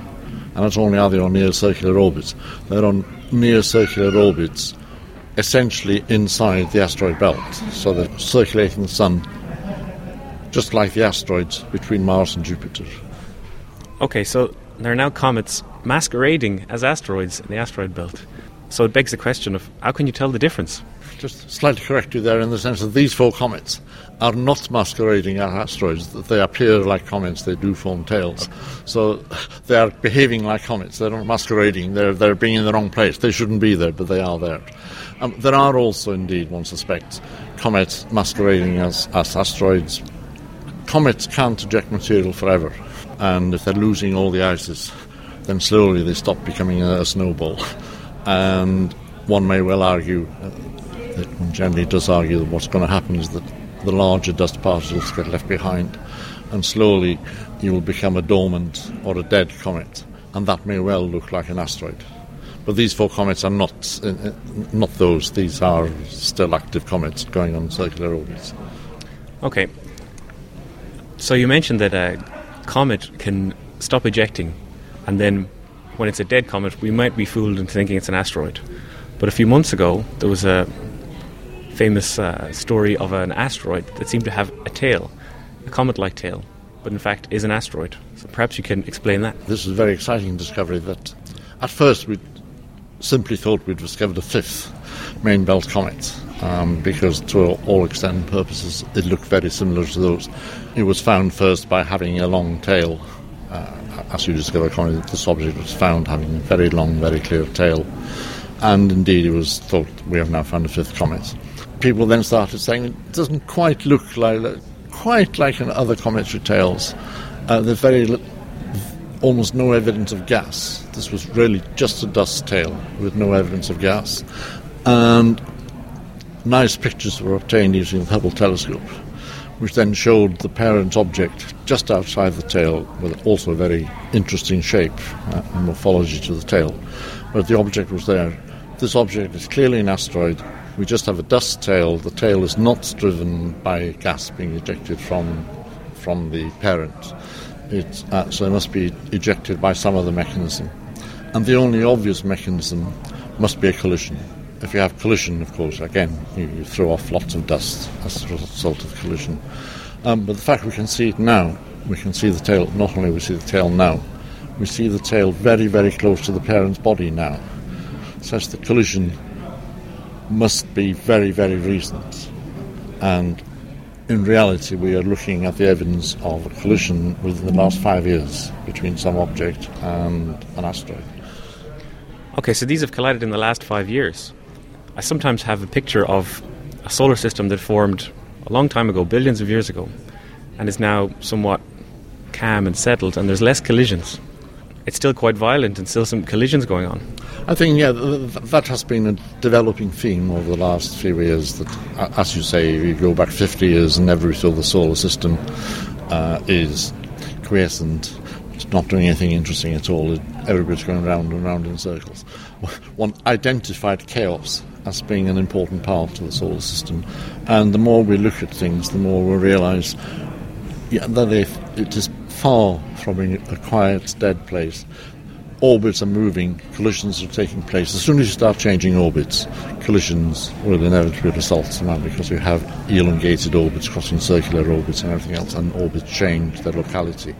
And not only are they on near circular orbits, they're on near circular orbits essentially inside the asteroid belt. So they're circulating the Sun just like the asteroids between Mars and Jupiter. Okay, so there are now comets masquerading as asteroids in the asteroid belt. So it begs the question of how can you tell the difference? Just slightly correct you there in the sense that these four comets are not masquerading as asteroids. They appear like comets, they do form tails. So [laughs] they are behaving like comets, they're not masquerading, they're, they're being in the wrong place. They shouldn't be there, but they are there. Um, there are also, indeed, one suspects, comets masquerading as, as asteroids. Comets can't eject material forever, and if they're losing all the ices, then slowly they stop becoming a, a snowball. [laughs] And one may well argue, that one generally does argue that what's going to happen is that the larger dust particles get left behind, and slowly you will become a dormant or a dead comet, and that may well look like an asteroid. But these four comets are not uh, uh, not those. These are still active comets going on circular orbits. Okay. So you mentioned that a comet can stop ejecting, and then when it's a dead comet, we might be fooled into thinking it's an asteroid. But a few months ago, there was a famous uh, story of an asteroid that seemed to have a tail, a comet like tail, but in fact is an asteroid. So perhaps you can explain that. This is a very exciting discovery that at first we simply thought we'd discovered a fifth main belt comet. Um, because to all extent and purposes it looked very similar to those. It was found first by having a long tail. Uh, as you discover, this object was found having a very long, very clear tail. And indeed, it was thought we have now found a fifth comet people then started saying it doesn't quite look like quite like in other cometary tails. Uh, there's very almost no evidence of gas. This was really just a dust tail with no evidence of gas, and nice pictures were obtained using the Hubble telescope, which then showed the parent object just outside the tail with also a very interesting shape uh, and morphology to the tail. But the object was there. This object is clearly an asteroid we just have a dust tail. The tail is not driven by gas being ejected from from the parent. It, uh, so it must be ejected by some other mechanism. And the only obvious mechanism must be a collision. If you have collision, of course, again, you, you throw off lots of dust as a result of collision. Um, but the fact we can see it now, we can see the tail, not only we see the tail now, we see the tail very, very close to the parent's body now. Such the collision must be very, very recent. And in reality, we are looking at the evidence of a collision within the last five years between some object and an asteroid. Okay, so these have collided in the last five years. I sometimes have a picture of a solar system that formed a long time ago, billions of years ago, and is now somewhat calm and settled, and there's less collisions. It's still quite violent and still some collisions going on. I think, yeah, that has been a developing theme over the last few years. That, as you say, you go back 50 years and every so the solar system uh, is quiescent. It's not doing anything interesting at all. Everybody's going round and round in circles. [laughs] One identified chaos as being an important part of the solar system. And the more we look at things, the more we realise yeah, that it is far from a quiet, dead place orbits are moving, collisions are taking place. As soon as you start changing orbits, collisions will inevitably result somehow because you have elongated orbits crossing circular orbits and everything else, and orbits change their locality.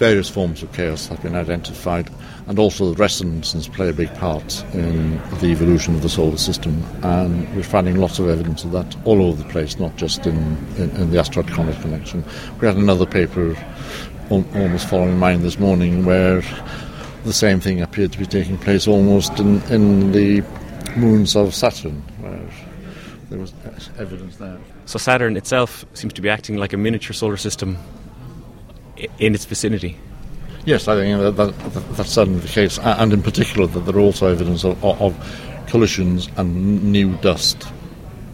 various forms of chaos have been identified, and also the resonances play a big part in the evolution of the solar system. And we're finding lots of evidence of that all over the place, not just in, in, in the asteroid comet connection. We had another paper almost following mine this morning where the same thing appeared to be taking place almost in, in the moons of Saturn, where there was evidence there. So Saturn itself seems to be acting like a miniature solar system in its vicinity. Yes, I think that, that, that's certainly the case, and in particular that there are also evidence of, of collisions and new dust,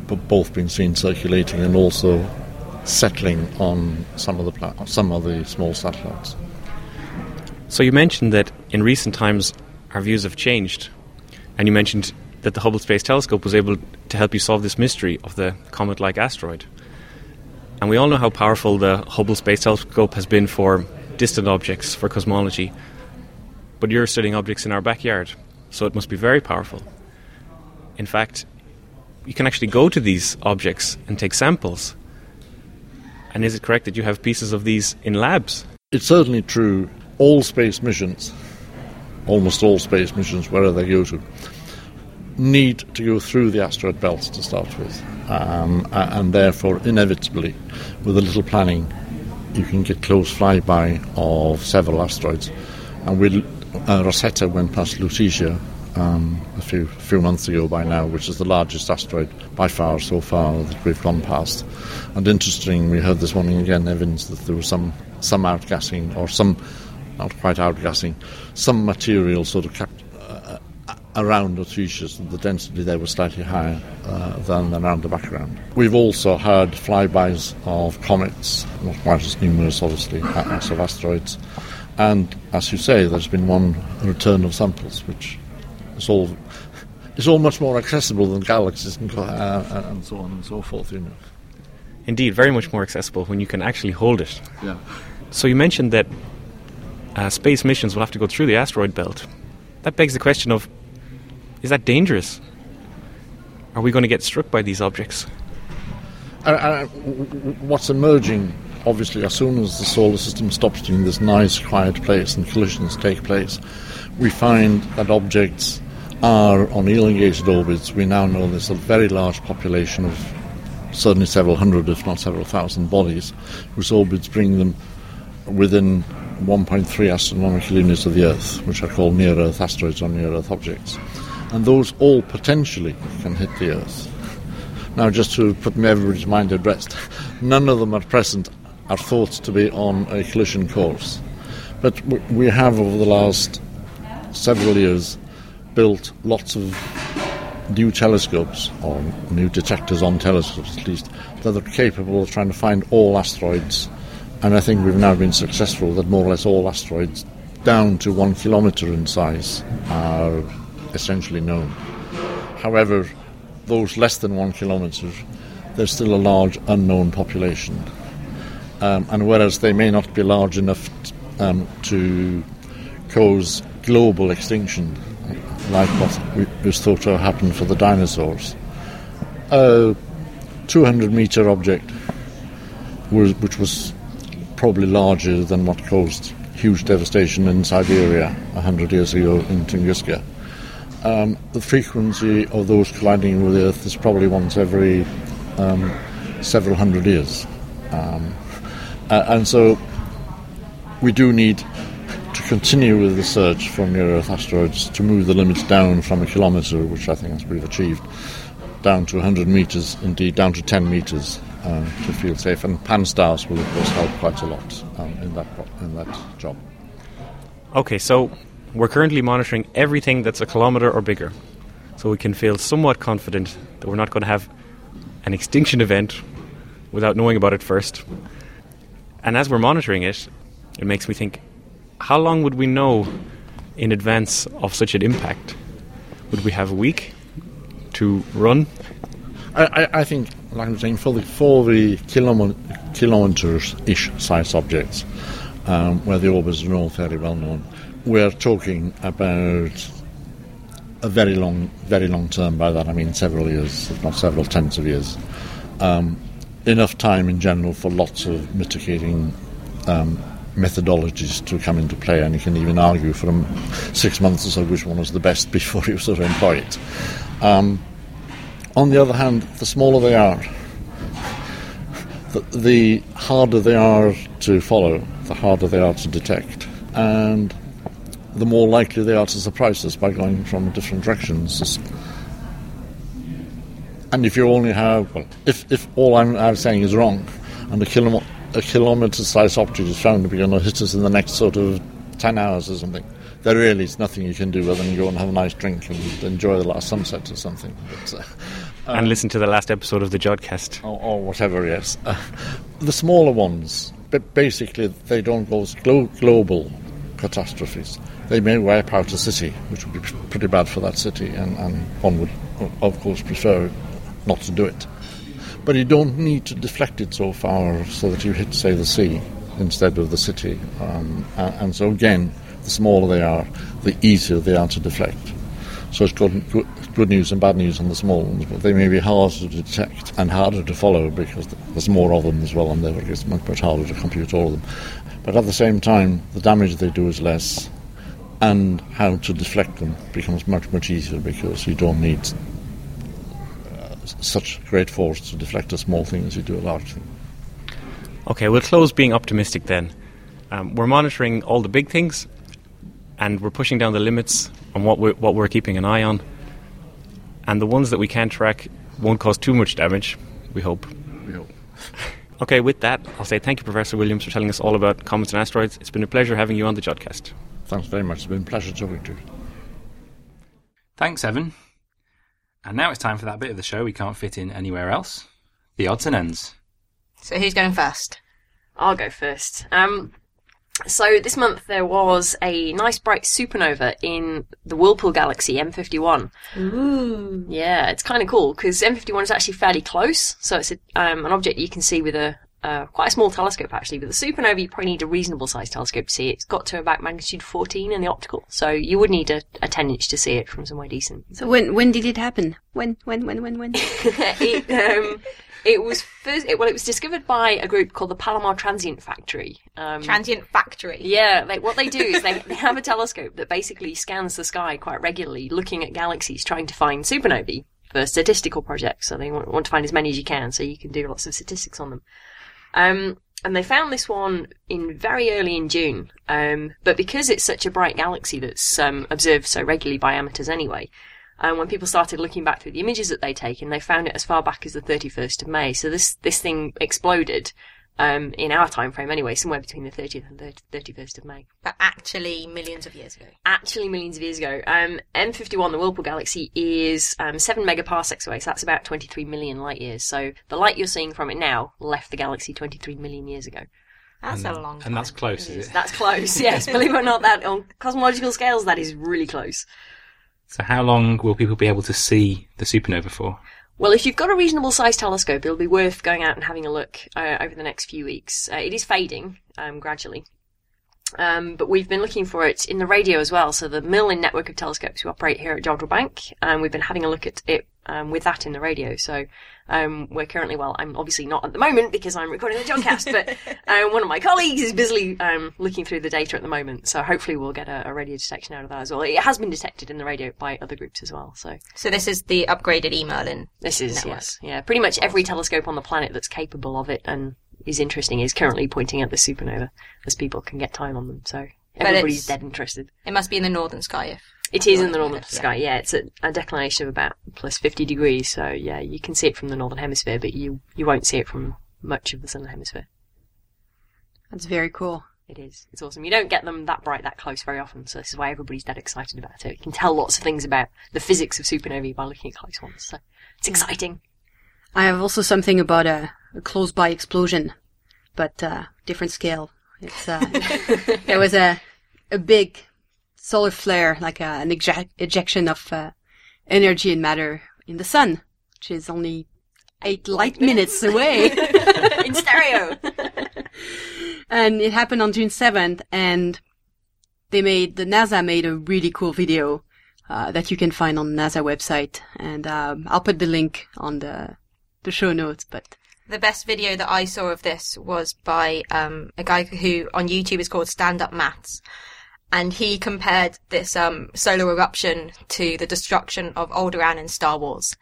both being seen circulating and also settling on some of the some of the small satellites. So you mentioned that in recent times our views have changed, and you mentioned that the Hubble Space Telescope was able to help you solve this mystery of the comet-like asteroid. And we all know how powerful the Hubble Space Telescope has been for distant objects, for cosmology. But you're studying objects in our backyard, so it must be very powerful. In fact, you can actually go to these objects and take samples. And is it correct that you have pieces of these in labs? It's certainly true. All space missions, almost all space missions, wherever they go to, need to go through the asteroid belt to start with. Um, and therefore, inevitably, with a little planning, you can get close flyby of several asteroids. And we, uh, Rosetta went past Lutetia um, a few few months ago by now, which is the largest asteroid by far so far that we've gone past. And interesting, we heard this morning again evidence that there was some some outgassing or some not quite outgassing, some material sort of kept uh, around Lutetia, the density there was slightly higher uh, than around the background. We've also heard flybys of comets, not quite as numerous, obviously, as of asteroids. And as you say, there's been one return of samples, which is all is all much more accessible than galaxies and, uh, and so on and so forth. You know. Indeed, very much more accessible when you can actually hold it. Yeah. So you mentioned that uh, space missions will have to go through the asteroid belt. That begs the question of: Is that dangerous? Are we going to get struck by these objects? Uh, uh, what's emerging, obviously, as soon as the solar system stops being this nice, quiet place and collisions take place, we find that objects are on elongated orbits. We now know there's a very large population of certainly several hundred, if not several thousand bodies, whose orbits bring them within 1.3 astronomical units of the Earth, which are called near Earth asteroids or near Earth objects. And those all potentially can hit the Earth. Now, just to put everybody's mind at rest, [laughs] none of them at present are thought to be on a collision course. But we have, over the last several years, built lots of new telescopes, or new detectors on telescopes at least, that are capable of trying to find all asteroids. And I think we've now been successful that more or less all asteroids down to one kilometre in size are essentially known. However, those less than one kilometre, there's still a large unknown population. Um, and whereas they may not be large enough t- um, to cause global extinction, like what was thought to have happened for the dinosaurs. A 200 metre object, was, which was probably larger than what caused huge devastation in Siberia 100 years ago in Tunguska. Um, the frequency of those colliding with Earth is probably once every um, several hundred years. Um, [laughs] and so we do need continue with the search for near Earth asteroids to move the limits down from a kilometre, which I think we've achieved, down to 100 metres, indeed down to 10 metres uh, to feel safe. And pan-STARRS will, of course, help quite a lot um, in, that, in that job. Okay, so we're currently monitoring everything that's a kilometre or bigger. So we can feel somewhat confident that we're not going to have an extinction event without knowing about it first. And as we're monitoring it, it makes me think how long would we know in advance of such an impact? Would we have a week to run? I, I think, like I'm saying, for the, for the kilometres ish size objects, um, where the orbits are all fairly well known, we're talking about a very long, very long term. By that I mean several years, if not several tens of years. Um, enough time in general for lots of mitigating um, methodologies to come into play, and you can even argue for six months or so which one was the best [laughs] before you sort of employ it. Um, on the other hand, the smaller they are, the, the harder they are to follow, the harder they are to detect, and the more likely they are to surprise us by going from different directions. And if you only have, well, if, if all I'm, I'm saying is wrong, and a, kilo, a kilometre-sized object is found to be going to hit us in the next sort of 10 hours or something, there really is nothing you can do other than go and have a nice drink and enjoy the last sunset or something. But, uh, and listen to the last episode of the Jodcast. Or, or whatever, yes. Uh, the smaller ones, but basically they don't cause glo- global catastrophes. They may wipe out a city, which would be pretty bad for that city, and, and one would, of course, prefer not to do it. But you don't need to deflect it so far so that you hit, say, the sea instead of the city. Um, and, so, again, the smaller they are, the easier they are to deflect. So it's good, good, good news and bad news on the small ones, but they may be harder to detect and harder to follow because there's more of them as well, and therefore it's much, much harder to compute all of them. But at the same time, the damage they do is less, and how to deflect them becomes much, much easier because you don't need such great force to deflect a small thing as you do a large thing. Okay, we'll close being optimistic then. Um, we're monitoring all the big things, and we're pushing down the limits on what we're, what we're keeping an eye on. And the ones that we can track won't cause too much damage, we hope. We hope. [laughs] okay, with that, I'll say thank you, Professor Williams, for telling us all about comets and asteroids. It's been a pleasure having you on the Jodcast. Thanks very much. It's been a pleasure talking to you. Thanks, Evan. And now it's time for that bit of the show we can't fit in anywhere else the odds and ends. So who's going first? I'll go first. Um, so this month there was a nice bright supernova in the Whirlpool galaxy M51. Ooh. Yeah, it's kind of cool because M51 is actually fairly close. So it's a, um, an object you can see with a uh, quite a small telescope actually. But the supernova you probably need a reasonable sized telescope to see it. It's got to about magnitude 14 in the optical, so you would need a, a 10 inch to see it from somewhere decent. So when when did it happen? When when when when when? [laughs] it, um, it was first. It, well, it was discovered by a group called the Palomar Transient Factory. Um, Transient Factory. Yeah, like what they do is they, they have a telescope that basically scans the sky quite regularly, looking at galaxies, trying to find supernovae for statistical projects. So they want, want to find as many as you can, so you can do lots of statistics on them. Um, and they found this one in very early in June. Um, but because it's such a bright galaxy that's um, observed so regularly by amateurs anyway, um, when people started looking back through the images that they'd taken, they found it as far back as the 31st of May. So this this thing exploded um, in our time frame anyway, somewhere between the 30th and 31st of May. But actually, millions of years ago. Actually, millions of years ago. Um, M51, the Whirlpool Galaxy, is um, 7 megaparsecs away, so that's about 23 million light years. So the light you're seeing from it now left the galaxy 23 million years ago. That's and, a long time. And that's close, is it? That's close, [laughs] yes. Believe it or not, that on cosmological scales, that is really close. So how long will people be able to see the supernova for? Well, if you've got a reasonable sized telescope, it'll be worth going out and having a look uh, over the next few weeks. Uh, it is fading um, gradually. Um, but we've been looking for it in the radio as well. So the Merlin network of telescopes we operate here at Jodrell Bank, and we've been having a look at it um, with that in the radio. So um, we're currently, well, I'm obviously not at the moment because I'm recording the Jodcast, but [laughs] um, one of my colleagues is busily um, looking through the data at the moment. So hopefully we'll get a, a, radio detection out of that as well. It has been detected in the radio by other groups as well. So so this is the upgraded E Merlin. This is network. yes, yeah. Pretty much every telescope on the planet that's capable of it and is interesting is currently pointing at the supernova as people can get time on them. So everybody's dead interested. It must be in the northern sky if It is in the Northern sky, yeah. It's at a declination of about plus 50 degrees, so yeah, you can see it from the northern hemisphere, but you, you won't see it from much of the southern hemisphere. That's very cool. It is. It's awesome. You don't get them that bright that close very often, so this is why everybody's dead excited about it. You can tell lots of things about the physics of supernovae by looking at close ones, so it's hmm. exciting. I have also something about a, a close by explosion, but uh, different scale. It's uh, [laughs] there was a a big solar flare, like a, an ejec- ejection of uh, energy and matter in the sun, which is only eight light minutes away. [laughs] In stereo! [laughs] and it happened on June 7th and they made, the NASA made a really cool video, uh, that you can find on NASA website. And, um, I'll put the link on the, the show notes, but The best video that I saw of this was by um, a guy who on YouTube is called Stand Up Maths. And he compared this um, solar eruption to the destruction of Alderaan in Star Wars.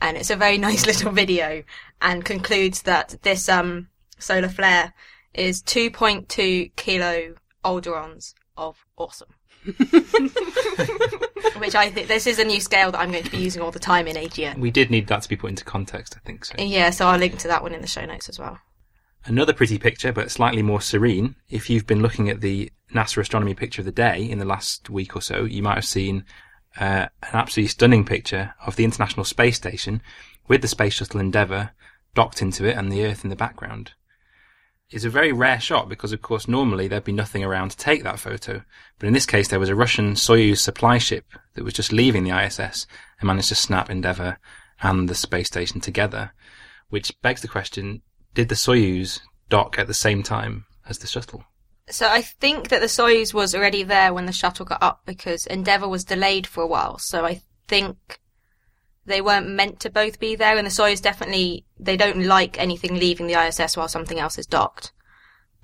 And it's a very [laughs] nice little video and concludes that this um, solar flare is 2.2 kilo Alderaans of awesome. [laughs] Which I think this is a new scale that I'm going to be using all the time in AGN. We did need that to be put into context, I think so. Yeah, so I'll link to that one in the show notes as well. Another pretty picture, but slightly more serene. If you've been looking at the NASA astronomy picture of the day in the last week or so, you might have seen uh, an absolutely stunning picture of the International Space Station with the Space Shuttle Endeavour docked into it and the Earth in the background. It's a very rare shot because, of course, normally there'd be nothing around to take that photo. But in this case, there was a Russian Soyuz supply ship that was just leaving the ISS and managed to snap Endeavour and the space station together, which begs the question, did the Soyuz dock at the same time as the shuttle? So I think that the Soyuz was already there when the shuttle got up because Endeavour was delayed for a while. So I think they weren't meant to both be there, and the Soyuz definitely they don't like anything leaving the ISS while something else is docked.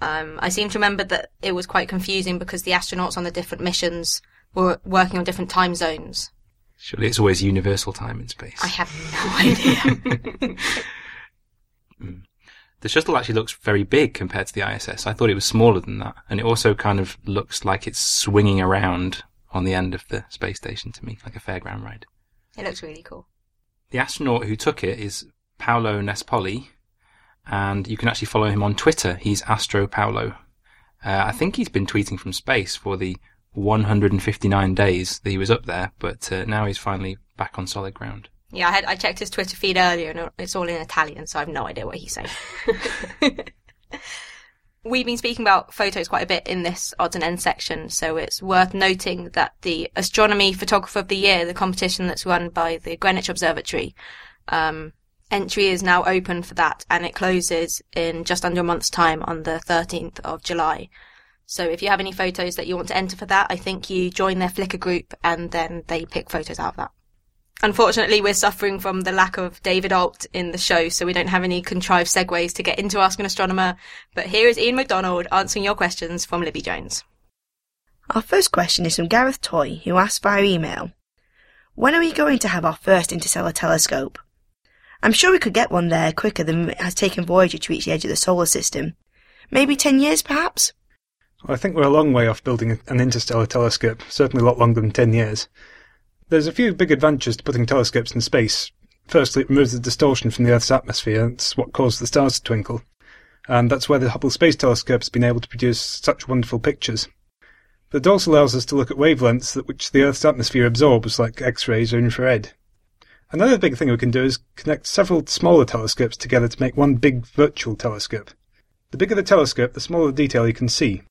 Um, I seem to remember that it was quite confusing because the astronauts on the different missions were working on different time zones. Surely it's always universal time in space. I have no [laughs] idea. [laughs] The shuttle actually looks very big compared to the ISS. I thought it was smaller than that. And it also kind of looks like it's swinging around on the end of the space station to me, like a fairground ride. it looks really cool. The astronaut who took it is Paolo Nespoli, and you can actually follow him on Twitter. He's Astro Paolo. Uh, I think he's been tweeting from space for the 159 days that he was up there, but uh, now he's finally back on solid ground. Yeah, I had I checked his Twitter feed earlier, and it's all in Italian, so I have no idea what he's saying. [laughs] We've been speaking about photos quite a bit in this odds and ends section, so it's worth noting that the Astronomy Photographer of the Year, the competition that's run by the Greenwich Observatory, um, entry is now open for that, and it closes in just under a month's time on the 13th of July. So if you have any photos that you want to enter for that, I think you join their Flickr group, and then they pick photos out of that. Unfortunately, we're suffering from the lack of David Alt in the show, so we don't have any contrived segues to get into Ask an Astronomer. But here is Iain McDonald answering your questions from Libby Jones. Our first question is from Gareth Toy, who asked via email When are we going to have our first interstellar telescope? I'm sure we could get one there quicker than it has taken Voyager to reach the edge of the solar system. Maybe 10 years, perhaps? I think we're a long way off building an interstellar telescope, certainly a lot longer than 10 years. There's a few big advantages to putting telescopes in space. Firstly, it removes the distortion from the Earth's atmosphere. That's what causes the stars to twinkle. And that's where the Hubble Space Telescope has been able to produce such wonderful pictures. But it also allows us to look at wavelengths that which the Earth's atmosphere absorbs, like X-rays or infrared. Another big thing we can do is connect several smaller telescopes together to make one big virtual telescope. The bigger the telescope, the smaller the detail you can see.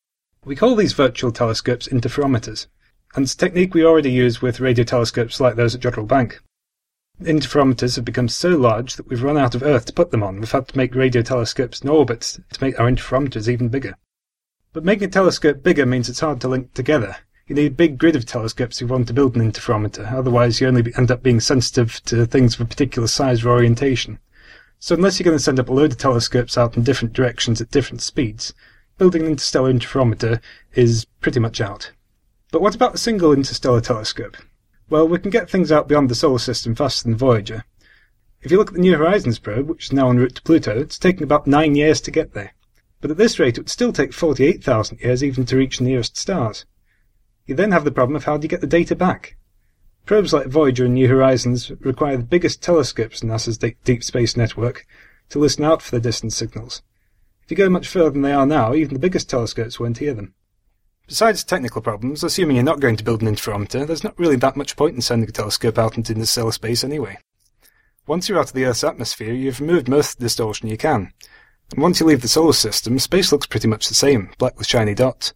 We call these virtual telescopes interferometers and it's a technique we already use with radio telescopes like those at Jodrell Bank. Interferometers have become so large that we've run out of Earth to put them on. We've had to make radio telescopes in orbit to make our interferometers even bigger. But making a telescope bigger means it's hard to link together. You need a big grid of telescopes if you want to build an interferometer, otherwise you only end up being sensitive to things of a particular size or orientation. So unless you're going to send up a load of telescopes out in different directions at different speeds, building an interstellar interferometer is pretty much out. But what about a single interstellar telescope? Well, we can get things out beyond the solar system faster than Voyager. If you look at the New Horizons probe, which is now en route to Pluto, it's taken about nine years to get there. But at this rate, it would still take 48,000 years even to reach the nearest stars. You then have the problem of how do you get the data back? Probes like Voyager and New Horizons require the biggest telescopes in NASA's Deep Space Network to listen out for the distant signals. If you go much further than they are now, even the biggest telescopes won't hear them. Besides technical problems, assuming you're not going to build an interferometer, there's not really that much point in sending a telescope out into interstellar space anyway. Once you're out of the Earth's atmosphere, you've removed most distortion you can. And once you leave the solar system, space looks pretty much the same, black with shiny dots.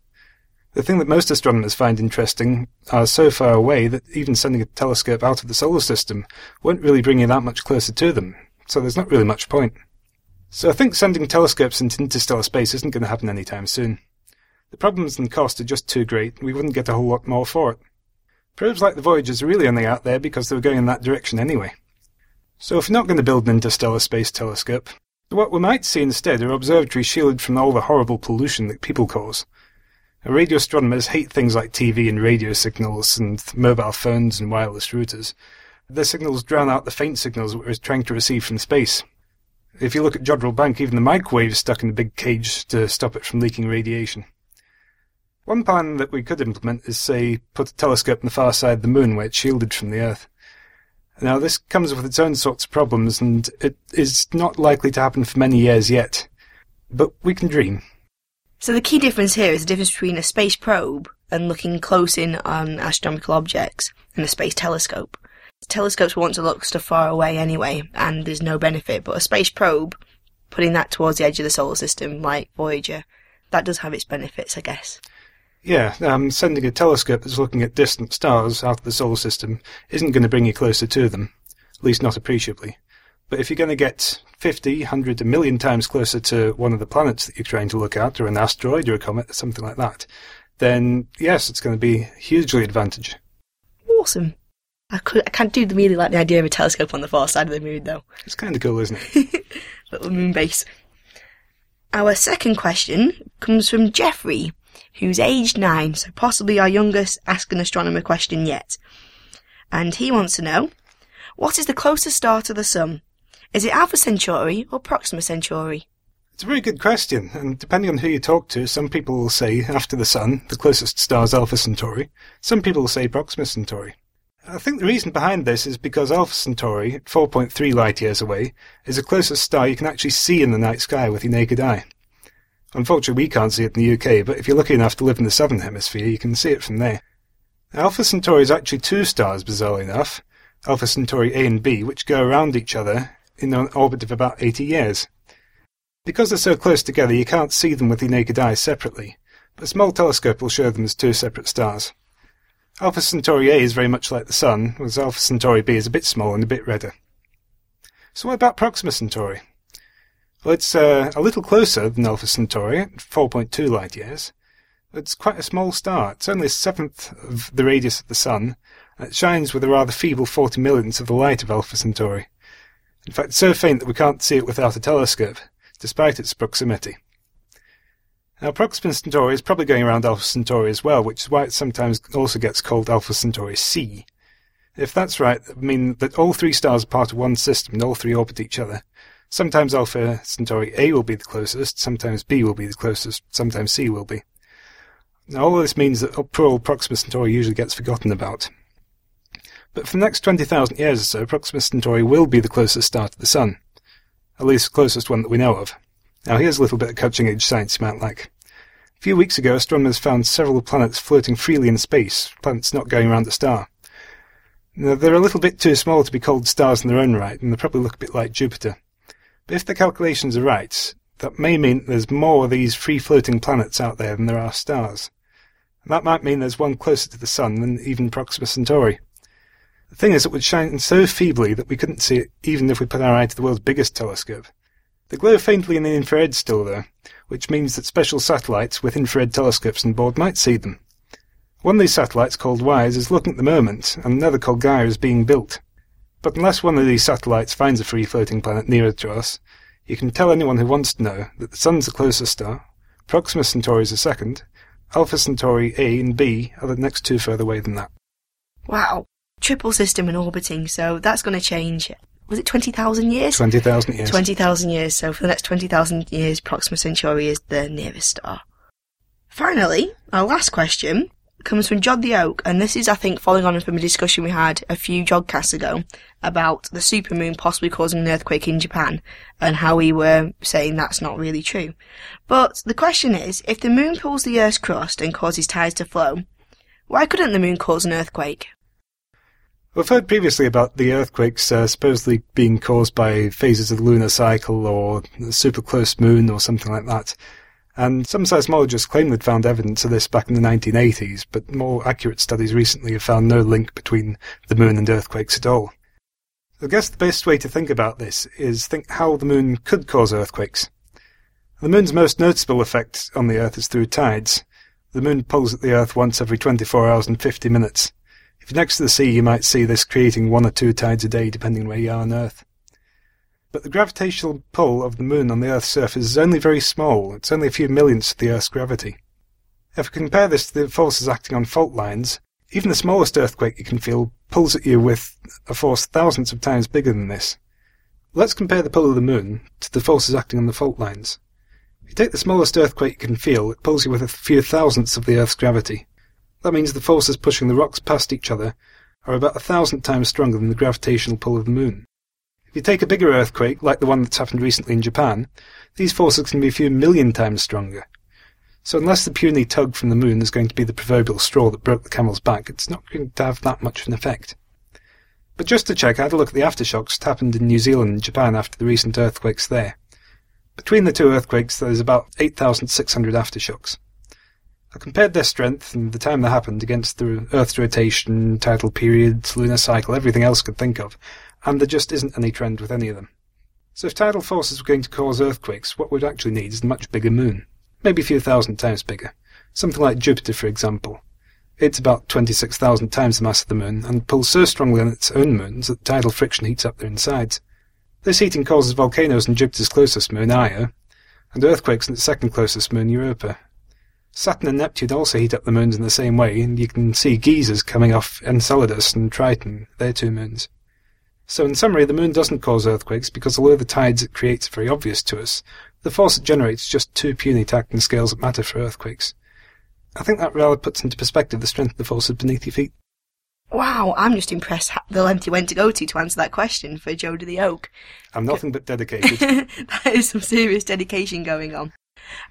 The thing that most astronomers find interesting are so far away that even sending a telescope out of the solar system won't really bring you that much closer to them, so there's not really much point. So I think sending telescopes into interstellar space isn't going to happen anytime soon. The problems and cost are just too great, we wouldn't get a whole lot more for it. Probes like the Voyagers are really only out there because they were going in that direction anyway. So if we're not going to build an interstellar space telescope, what we might see instead are observatories shielded from all the horrible pollution that people cause. Radio astronomers hate things like TV and radio signals and mobile phones and wireless routers. Their signals drown out the faint signals we're trying to receive from space. If you look at Jodrell Bank, even the microwave is stuck in a big cage to stop it from leaking radiation. One plan that we could implement is, say, put a telescope on the far side of the moon where it's shielded from the Earth. Now, this comes with its own sorts of problems, and it is not likely to happen for many years yet. But we can dream. So the key difference here is the difference between a space probe and looking close in on astronomical objects and a space telescope. Telescopes want to look stuff far away anyway, and there's no benefit, but a space probe, putting that towards the edge of the solar system, like Voyager, that does have its benefits, I guess. Yeah, um, sending a telescope that's looking at distant stars out of the solar system isn't going to bring you closer to them, at least not appreciably. But if you're going to get 50, 100, a million times closer to one of the planets that you're trying to look at, or an asteroid or a comet, or something like that, then yes, it's going to be hugely advantage. Awesome. I, could, I can't do the really like the idea of a telescope on the far side of the moon, though. It's kind of cool, isn't it? [laughs] Little moon base. Our second question comes from Jeffrey, who's aged nine, so possibly our youngest Ask an Astronomer question yet. And he wants to know, what is the closest star to the Sun? Is it Alpha Centauri or Proxima Centauri? It's a very good question, and depending on who you talk to, some people will say after the Sun, the closest star is Alpha Centauri. Some people will say Proxima Centauri. I think the reason behind this is because Alpha Centauri, 4.3 light years away, is the closest star you can actually see in the night sky with your naked eye. Unfortunately, we can't see it in the UK, but if you're lucky enough to live in the southern hemisphere, you can see it from there. Alpha Centauri is actually two stars, bizarrely enough, Alpha Centauri A and B, which go around each other in an orbit of about 80 years. Because they're so close together, you can't see them with the naked eye separately, but a small telescope will show them as two separate stars. Alpha Centauri A is very much like the Sun, whereas Alpha Centauri B is a bit smaller and a bit redder. So what about Proxima Centauri? Well, it's uh, a little closer than Alpha Centauri, at 4.2 light years. It's quite a small star. It's only a seventh of the radius of the Sun, it shines with a rather feeble 40 millionths of the light of Alpha Centauri. In fact, it's so faint that we can't see it without a telescope, despite its proximity. Now, Proxima Centauri is probably going around Alpha Centauri as well, which is why it sometimes also gets called Alpha Centauri C. If that's right, that would mean that all three stars are part of one system and all three orbit each other, Sometimes Alpha Centauri A will be the closest, sometimes B will be the closest, sometimes C will be. Now, all of this means that poor old Proxima Centauri usually gets forgotten about. But for the next 20,000 years or so, Proxima Centauri will be the closest star to the Sun. At least the closest one that we know of. Now, here's a little bit of cutting edge science you might like. A few weeks ago, astronomers found several planets floating freely in space, planets not going around the star. Now, they're a little bit too small to be called stars in their own right, and they probably look a bit like Jupiter. But if the calculations are right, that may mean there's more of these free-floating planets out there than there are stars. And that might mean there's one closer to the Sun than even Proxima Centauri. The thing is, it would shine so feebly that we couldn't see it even if we put our eye to the world's biggest telescope. They glow faintly in the infrared still, though, which means that special satellites with infrared telescopes on board might see them. One of these satellites, called WISE, is looking at the moment, and another called Gaia is being built. But unless one of these satellites finds a free floating planet nearer to us, you can tell anyone who wants to know that the Sun's the closest star, Proxima Centauri is the second, Alpha Centauri A and B are the next two further away than that. Wow. Triple system and orbiting, so that's going to change. Was it 20,000 years? 20,000 years. 20,000 years, so for the next 20,000 years, Proxima Centauri is the nearest star. Finally, our last question comes from Jod the Oak, and this is, I think, following on from a discussion we had a few Jodcasts ago about the supermoon possibly causing an earthquake in Japan, and how we were saying that's not really true. But the question is, if the moon pulls the Earth's crust and causes tides to flow, why couldn't the moon cause an earthquake? We've heard previously about the earthquakes uh, supposedly being caused by phases of the lunar cycle or a super close moon or something like that. And some seismologists claim they'd found evidence of this back in the 1980s, but more accurate studies recently have found no link between the moon and earthquakes at all. I guess the best way to think about this is think how the moon could cause earthquakes. The moon's most noticeable effect on the Earth is through tides. The moon pulls at the Earth once every 24 hours and 50 minutes. If you're next to the sea, you might see this creating one or two tides a day, depending where you are on Earth. But the gravitational pull of the moon on the Earth's surface is only very small. It's only a few millionths of the Earth's gravity. If we compare this to the forces acting on fault lines, even the smallest earthquake you can feel pulls at you with a force thousands of times bigger than this. Let's compare the pull of the moon to the forces acting on the fault lines. If you take the smallest earthquake you can feel, it pulls you with a few thousandths of the Earth's gravity. That means the forces pushing the rocks past each other are about a thousand times stronger than the gravitational pull of the moon. If you take a bigger earthquake, like the one that's happened recently in Japan, these forces can be a few million times stronger. So unless the puny tug from the moon is going to be the proverbial straw that broke the camel's back, it's not going to have that much of an effect. But just to check, I had a look at the aftershocks that happened in New Zealand and Japan after the recent earthquakes there. Between the two earthquakes, there's about 8,600 aftershocks. I compared their strength and the time they happened against the Earth's rotation, tidal periods, lunar cycle, everything else I could think of, and there just isn't any trend with any of them. So if tidal forces were going to cause earthquakes, what we'd actually need is a much bigger moon. Maybe a few thousand times bigger. Something like Jupiter, for example. It's about 26,000 times the mass of the moon and pulls so strongly on its own moons that tidal friction heats up their insides. This heating causes volcanoes on Jupiter's closest moon, Io, and earthquakes on its second closest moon, Europa. Saturn and Neptune also heat up the moons in the same way, and you can see geysers coming off Enceladus and Triton, their two moons. So in summary, the moon doesn't cause earthquakes because although the tides it creates are very obvious to us, the force it generates is just too puny to act in scales that matter for earthquakes. I think that rather puts into perspective the strength of the forces beneath your feet. Wow, I'm just impressed how the length you went to go to to answer that question for Joe to the Oak. I'm nothing but dedicated. [laughs] that is some serious dedication going on.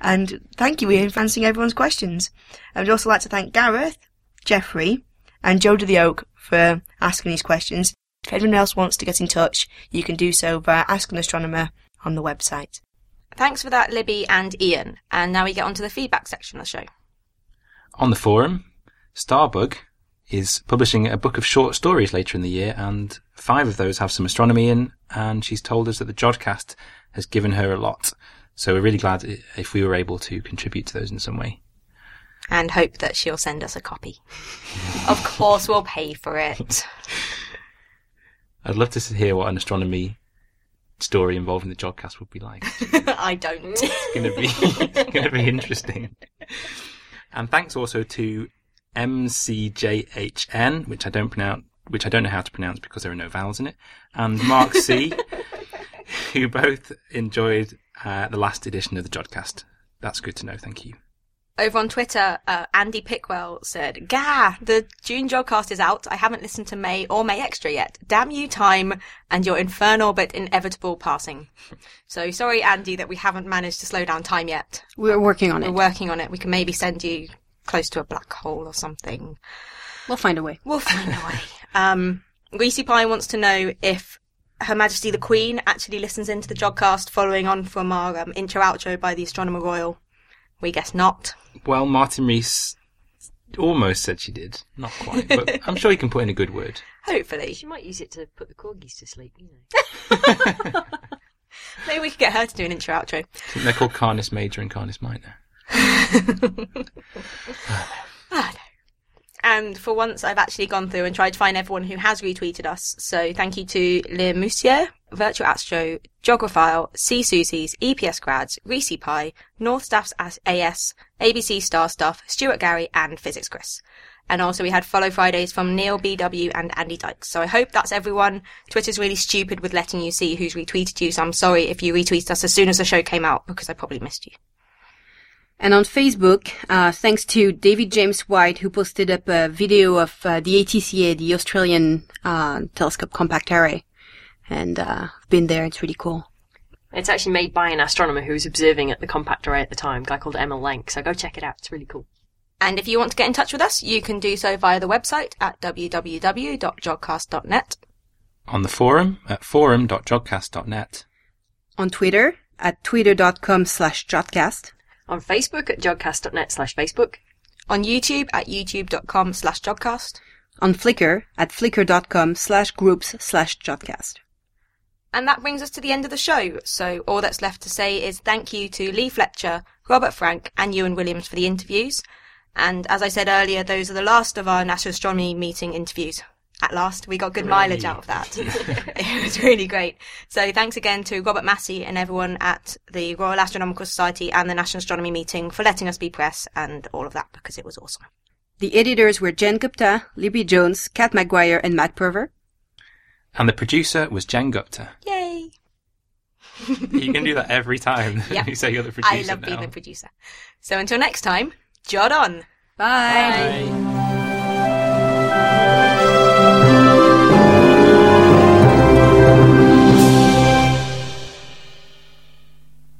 And thank you, Iain, for answering everyone's questions. I would also like to thank Gareth, Jeffrey, and Joe to the Oak for asking these questions. If anyone else wants to get in touch, you can do so via Ask an Astronomer on the website. Thanks for that, Libby and Iain. And now we get on to the feedback section of the show. On the forum, Starbug is publishing a book of short stories later in the year, and five of those have some astronomy in, and she's told us that the Jodcast has given her a lot. So we're really glad if we were able to contribute to those in some way. And hope that she'll send us a copy. of course, we'll pay for it. [laughs] I'd love to hear what an astronomy story involving the Jodcast would be like. [laughs] I don't. It's going to be going to be interesting. And thanks also to MCJHN, which I don't pronounce, which I don't know how to pronounce because there are no vowels in it, and Mark C, [laughs] who both enjoyed uh, the last edition of the Jodcast. That's good to know. Thank you. Over on Twitter, uh, Andy Pickwell said, Gah, the June Jodcast is out. I haven't listened to May or May Extra yet. Damn you, time, and your infernal but inevitable passing. So sorry, Andy, that we haven't managed to slow down time yet. We're working on it. We're working on it. We can maybe send you close to a black hole or something. We'll find a way. We'll find a way. Um, Greasy Pie wants to know if Her Majesty the Queen actually listens into the Jodcast following on from our um, intro outro by the Astronomer Royal. We guess not. Well, Martin Rees almost said she did. Not quite, but [laughs] I'm sure he can put in a good word. Hopefully. She might use it to put the corgis to sleep, you know. [laughs] Maybe we could get her to do an intro outro. They're called Canis Major and Canis Minor. [laughs] Ah, no. And for once, I've actually gone through and tried to find everyone who has retweeted us. So thank you to Le Moussier, Virtual Astro, Geographile, C Susies, EPS Grads, Reese Pie, North Staffs as ABC Star Stuff, Stuart Gary, and Physics Chris. And also we had Follow Fridays from Neil BW and Andy Dykes. So I hope that's everyone. Twitter's really stupid with letting you see who's retweeted you, so I'm sorry if you retweeted us as soon as the show came out because I probably missed you. And on Facebook, uh, thanks to David James White, who posted up a video of uh, the ATCA, the Australian uh, Telescope Compact Array. And uh, I've been there, it's really cool. It's actually made by an astronomer who was observing at the compact array at the time, a guy called Emil Lenc. So go check it out. It's really cool. And if you want to get in touch with us, you can do so via the website at www.jodcast.net. On the forum at forum.jodcast.net. On Twitter at twitter.com slash jodcast. On Facebook at jodcast.net slash Facebook. On YouTube at youtube.com slash jodcast. On Flickr at flickr.com slash groups slash jodcast. And that brings us to the end of the show. So all that's left to say is thank you to Leigh Fletcher, Robert Franke, and Iwan Williams for the interviews. And as I said earlier, those are the last of our National Astronomy meeting interviews. at last. We got good mileage out of that. [laughs] [laughs] it was really great. So thanks again to Robert Massey and everyone at the Royal Astronomical Society and the National Astronomy Meeting for letting us be press and all of that because it was awesome. The editors were Jen Gupta, Libby Jones, Kat McGuire, and Matt Perver. And the producer was Jen Gupta. Yay! you can do that every time [laughs] Yeah. [laughs] you say you're the producer I love now. being the producer. So until next time, jot on. Bye. Bye.